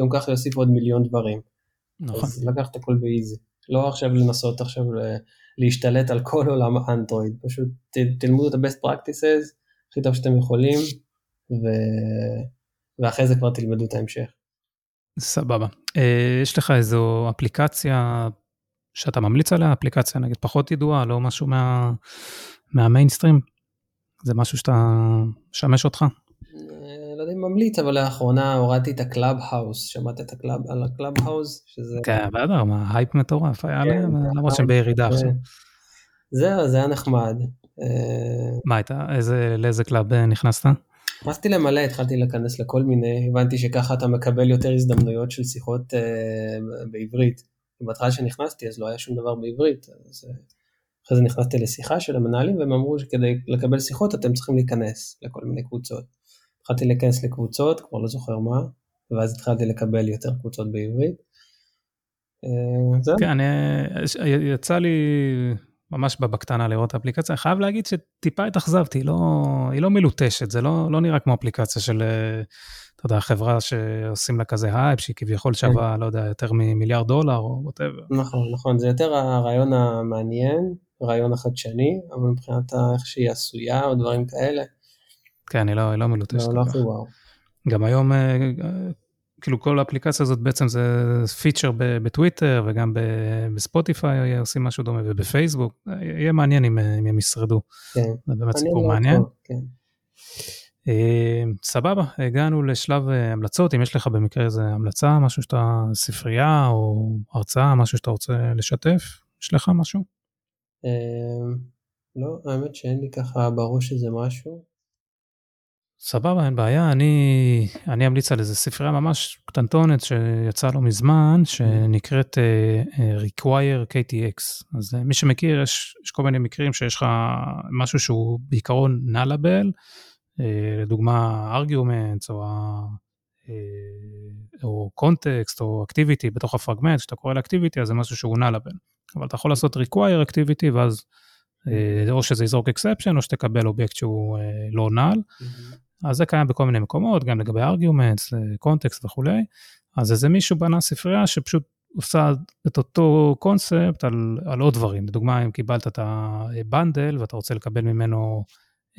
גם ככה יוסיפו עוד מיליון דברים. נכון. אז לקחת הכל באיזי. לא עכשיו לנסות עכשיו להשתלט על כל עולם האנדרואיד, פשוט ת, תלמדו את ה-best practices הכי טוב שאתם יכולים, ו... ואחרי זה כבר תלמדו את ההמשך. סבבה. אה, יש לך איזו אפליקציה שאתה ממליץ עליה, אפליקציה נגיד פחות ידועה, לא משהו מה... מהמיינסטרים? זה משהו שאתה משמש אותך? לא יודע אם ממליץ, אבל לאחרונה הורדתי את ה Clubhouse, שמעת את ה club, על ה Clubhouse? שזה... כן, בטח, מה, הייפ מטורף היה כן, עליהם, למרות שהם בירידה עכשיו. זהו, זה היה נחמד. אה, מה הייתה, איזה, לאיזה club אה, נכנסת? נכנסתי למלא, התחלתי להיכנס לכל מיני, הבנתי שככה אתה מקבל יותר הזדמנויות של שיחות אה, בעברית. בהתחלה שנכנסתי אז לא היה שום דבר בעברית, אז אה, אחרי זה נכנסתי לשיחה של המנהלים והם אמרו שכדי לקבל שיחות אתם צריכים להיכנס לכל מיני קבוצות. התחלתי להיכנס לקבוצות, כבר לא זוכר מה, ואז התחלתי לקבל יותר קבוצות בעברית. אה, כן, אני, יצא לי ממש בקטנה לראות את האפליקציה, אני חייב להגיד שטיפה התאכזבתי, לא, היא לא מלוטשת, זה לא, לא נראה כמו אפליקציה של, אה, אתה יודע, חברה שעושים לה כזה הייפ, שהיא כביכול שווה, כן. לא יודע, יותר ממיליארד דולר או whatever. נכון, נכון, זה יותר הרעיון המעניין, הרעיון החדשני, אבל מבחינת איך שהיא עשויה או דברים כאלה, כן, היא לא, היא לא מלוטשת. לא, לא הכי וואו. גם היום, אה, כאילו כל האפליקציה הזאת בעצם זה feature בטוויטר וגם בספוטיפיי עושים משהו דומה ובפייסבוק, יהיה מעניין אם, אם הם ישרדו. כן. זה באמת סיפור מעניין. כן. אה, סבבה, הגענו לשלב המלצות, אם יש לך במקרה איזה המלצה, משהו שאתה, ספרייה או הרצאה, משהו שאתה רוצה לשתף, יש לך משהו? לא, האמת שאין לי ככה בראש איזה משהו. סבבה, אין בעיה. אני, אני אמליץ על איזה ספרייה ממש קטנטונת שיצאה לא מזמן, שנקראת uh, uh, Require KTX. אז uh, מי שמכיר, יש, יש כל מיני מקרים שיש לך משהו שהוא בעיקרון nullable, uh, לדוגמה arguments או, uh, או context או activity בתוך הפרגמנט, כשאתה קורא ל activity אז זה משהו שהוא nullable. אבל אתה יכול לעשות Require activity ואז או שזה יזרוק exception או שתקבל אובייקט שהוא לא null. Mm-hmm. אז זה קיים בכל מיני מקומות, גם לגבי arguments, context וכולי. אז איזה מישהו בנה ספרייה שפשוט עושה את אותו קונספט על, על עוד דברים. לדוגמה, אם קיבלת את ה bundle ואתה רוצה לקבל ממנו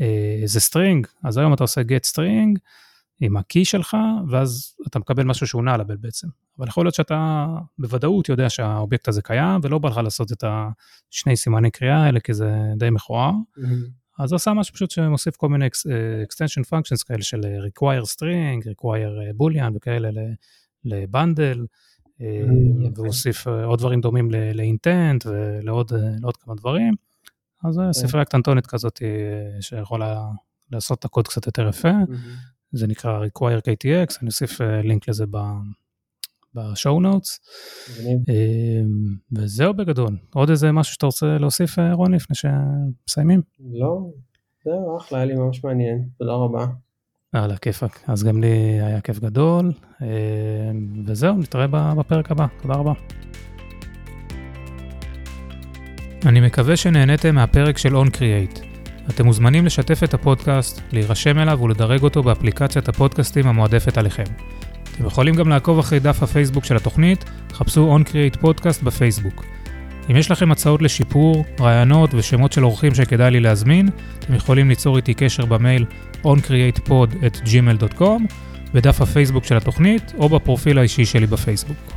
אה, איזה string, אז היום אתה עושה get string עם ה key שלך, ואז אתה מקבל משהו שהוא nullable בעצם. אבל יכול להיות שאתה בוודאות יודע שהאובייקט הזה קיים, ולא בא לך לעשות את השני סימני קריאה האלה, כי זה די מכוער. Mm-hmm. אז עשה משהו פשוט שמוסיף כל מיני אה, extension functions כאלה של אה, require string, require אה, boolean וכאלה ל bundle, והוא הוסיף עוד דברים דומים ל-intent ולעוד כמה דברים. אז כן. ספרייה קטנטונת כזאת שיכולה לעשות את הקוד קצת יותר יפה, זה נקרא require KTX, אני אוסיף לינק לזה בשואו נוטס. וזהו בגדול. עוד איזה משהו שאתה רוצה להוסיף, רוני, לפני שמסיימים? לא, זהו, אחלה, היה לי ממש מעניין. תודה רבה. יאללה, כיפאק. אז גם לי היה כיף גדול, אה, וזהו, נתראה בפרק הבא. תודה רבה. אני מקווה שנהניתם מהפרק של OnCreate. אתם מוזמנים לשתף את הפודקאסט, להירשם אליו ולדרג אותו באפליקציית הפודקאסטים המועדפת עליכם. אתם יכולים גם לעקוב אחרי דף הפייסבוק של התוכנית, חפשו OnCreate פודקאסט בפייסבוק. אם יש לכם הצעות לשיפור, רעיונות ושמות של אורחים שכדאי לי להזמין, אתם יכולים ליצור איתי קשר במייל oncreatepod@gmail.com, בדף הפייסבוק של התוכנית או בפרופיל האישי שלי בפייסבוק.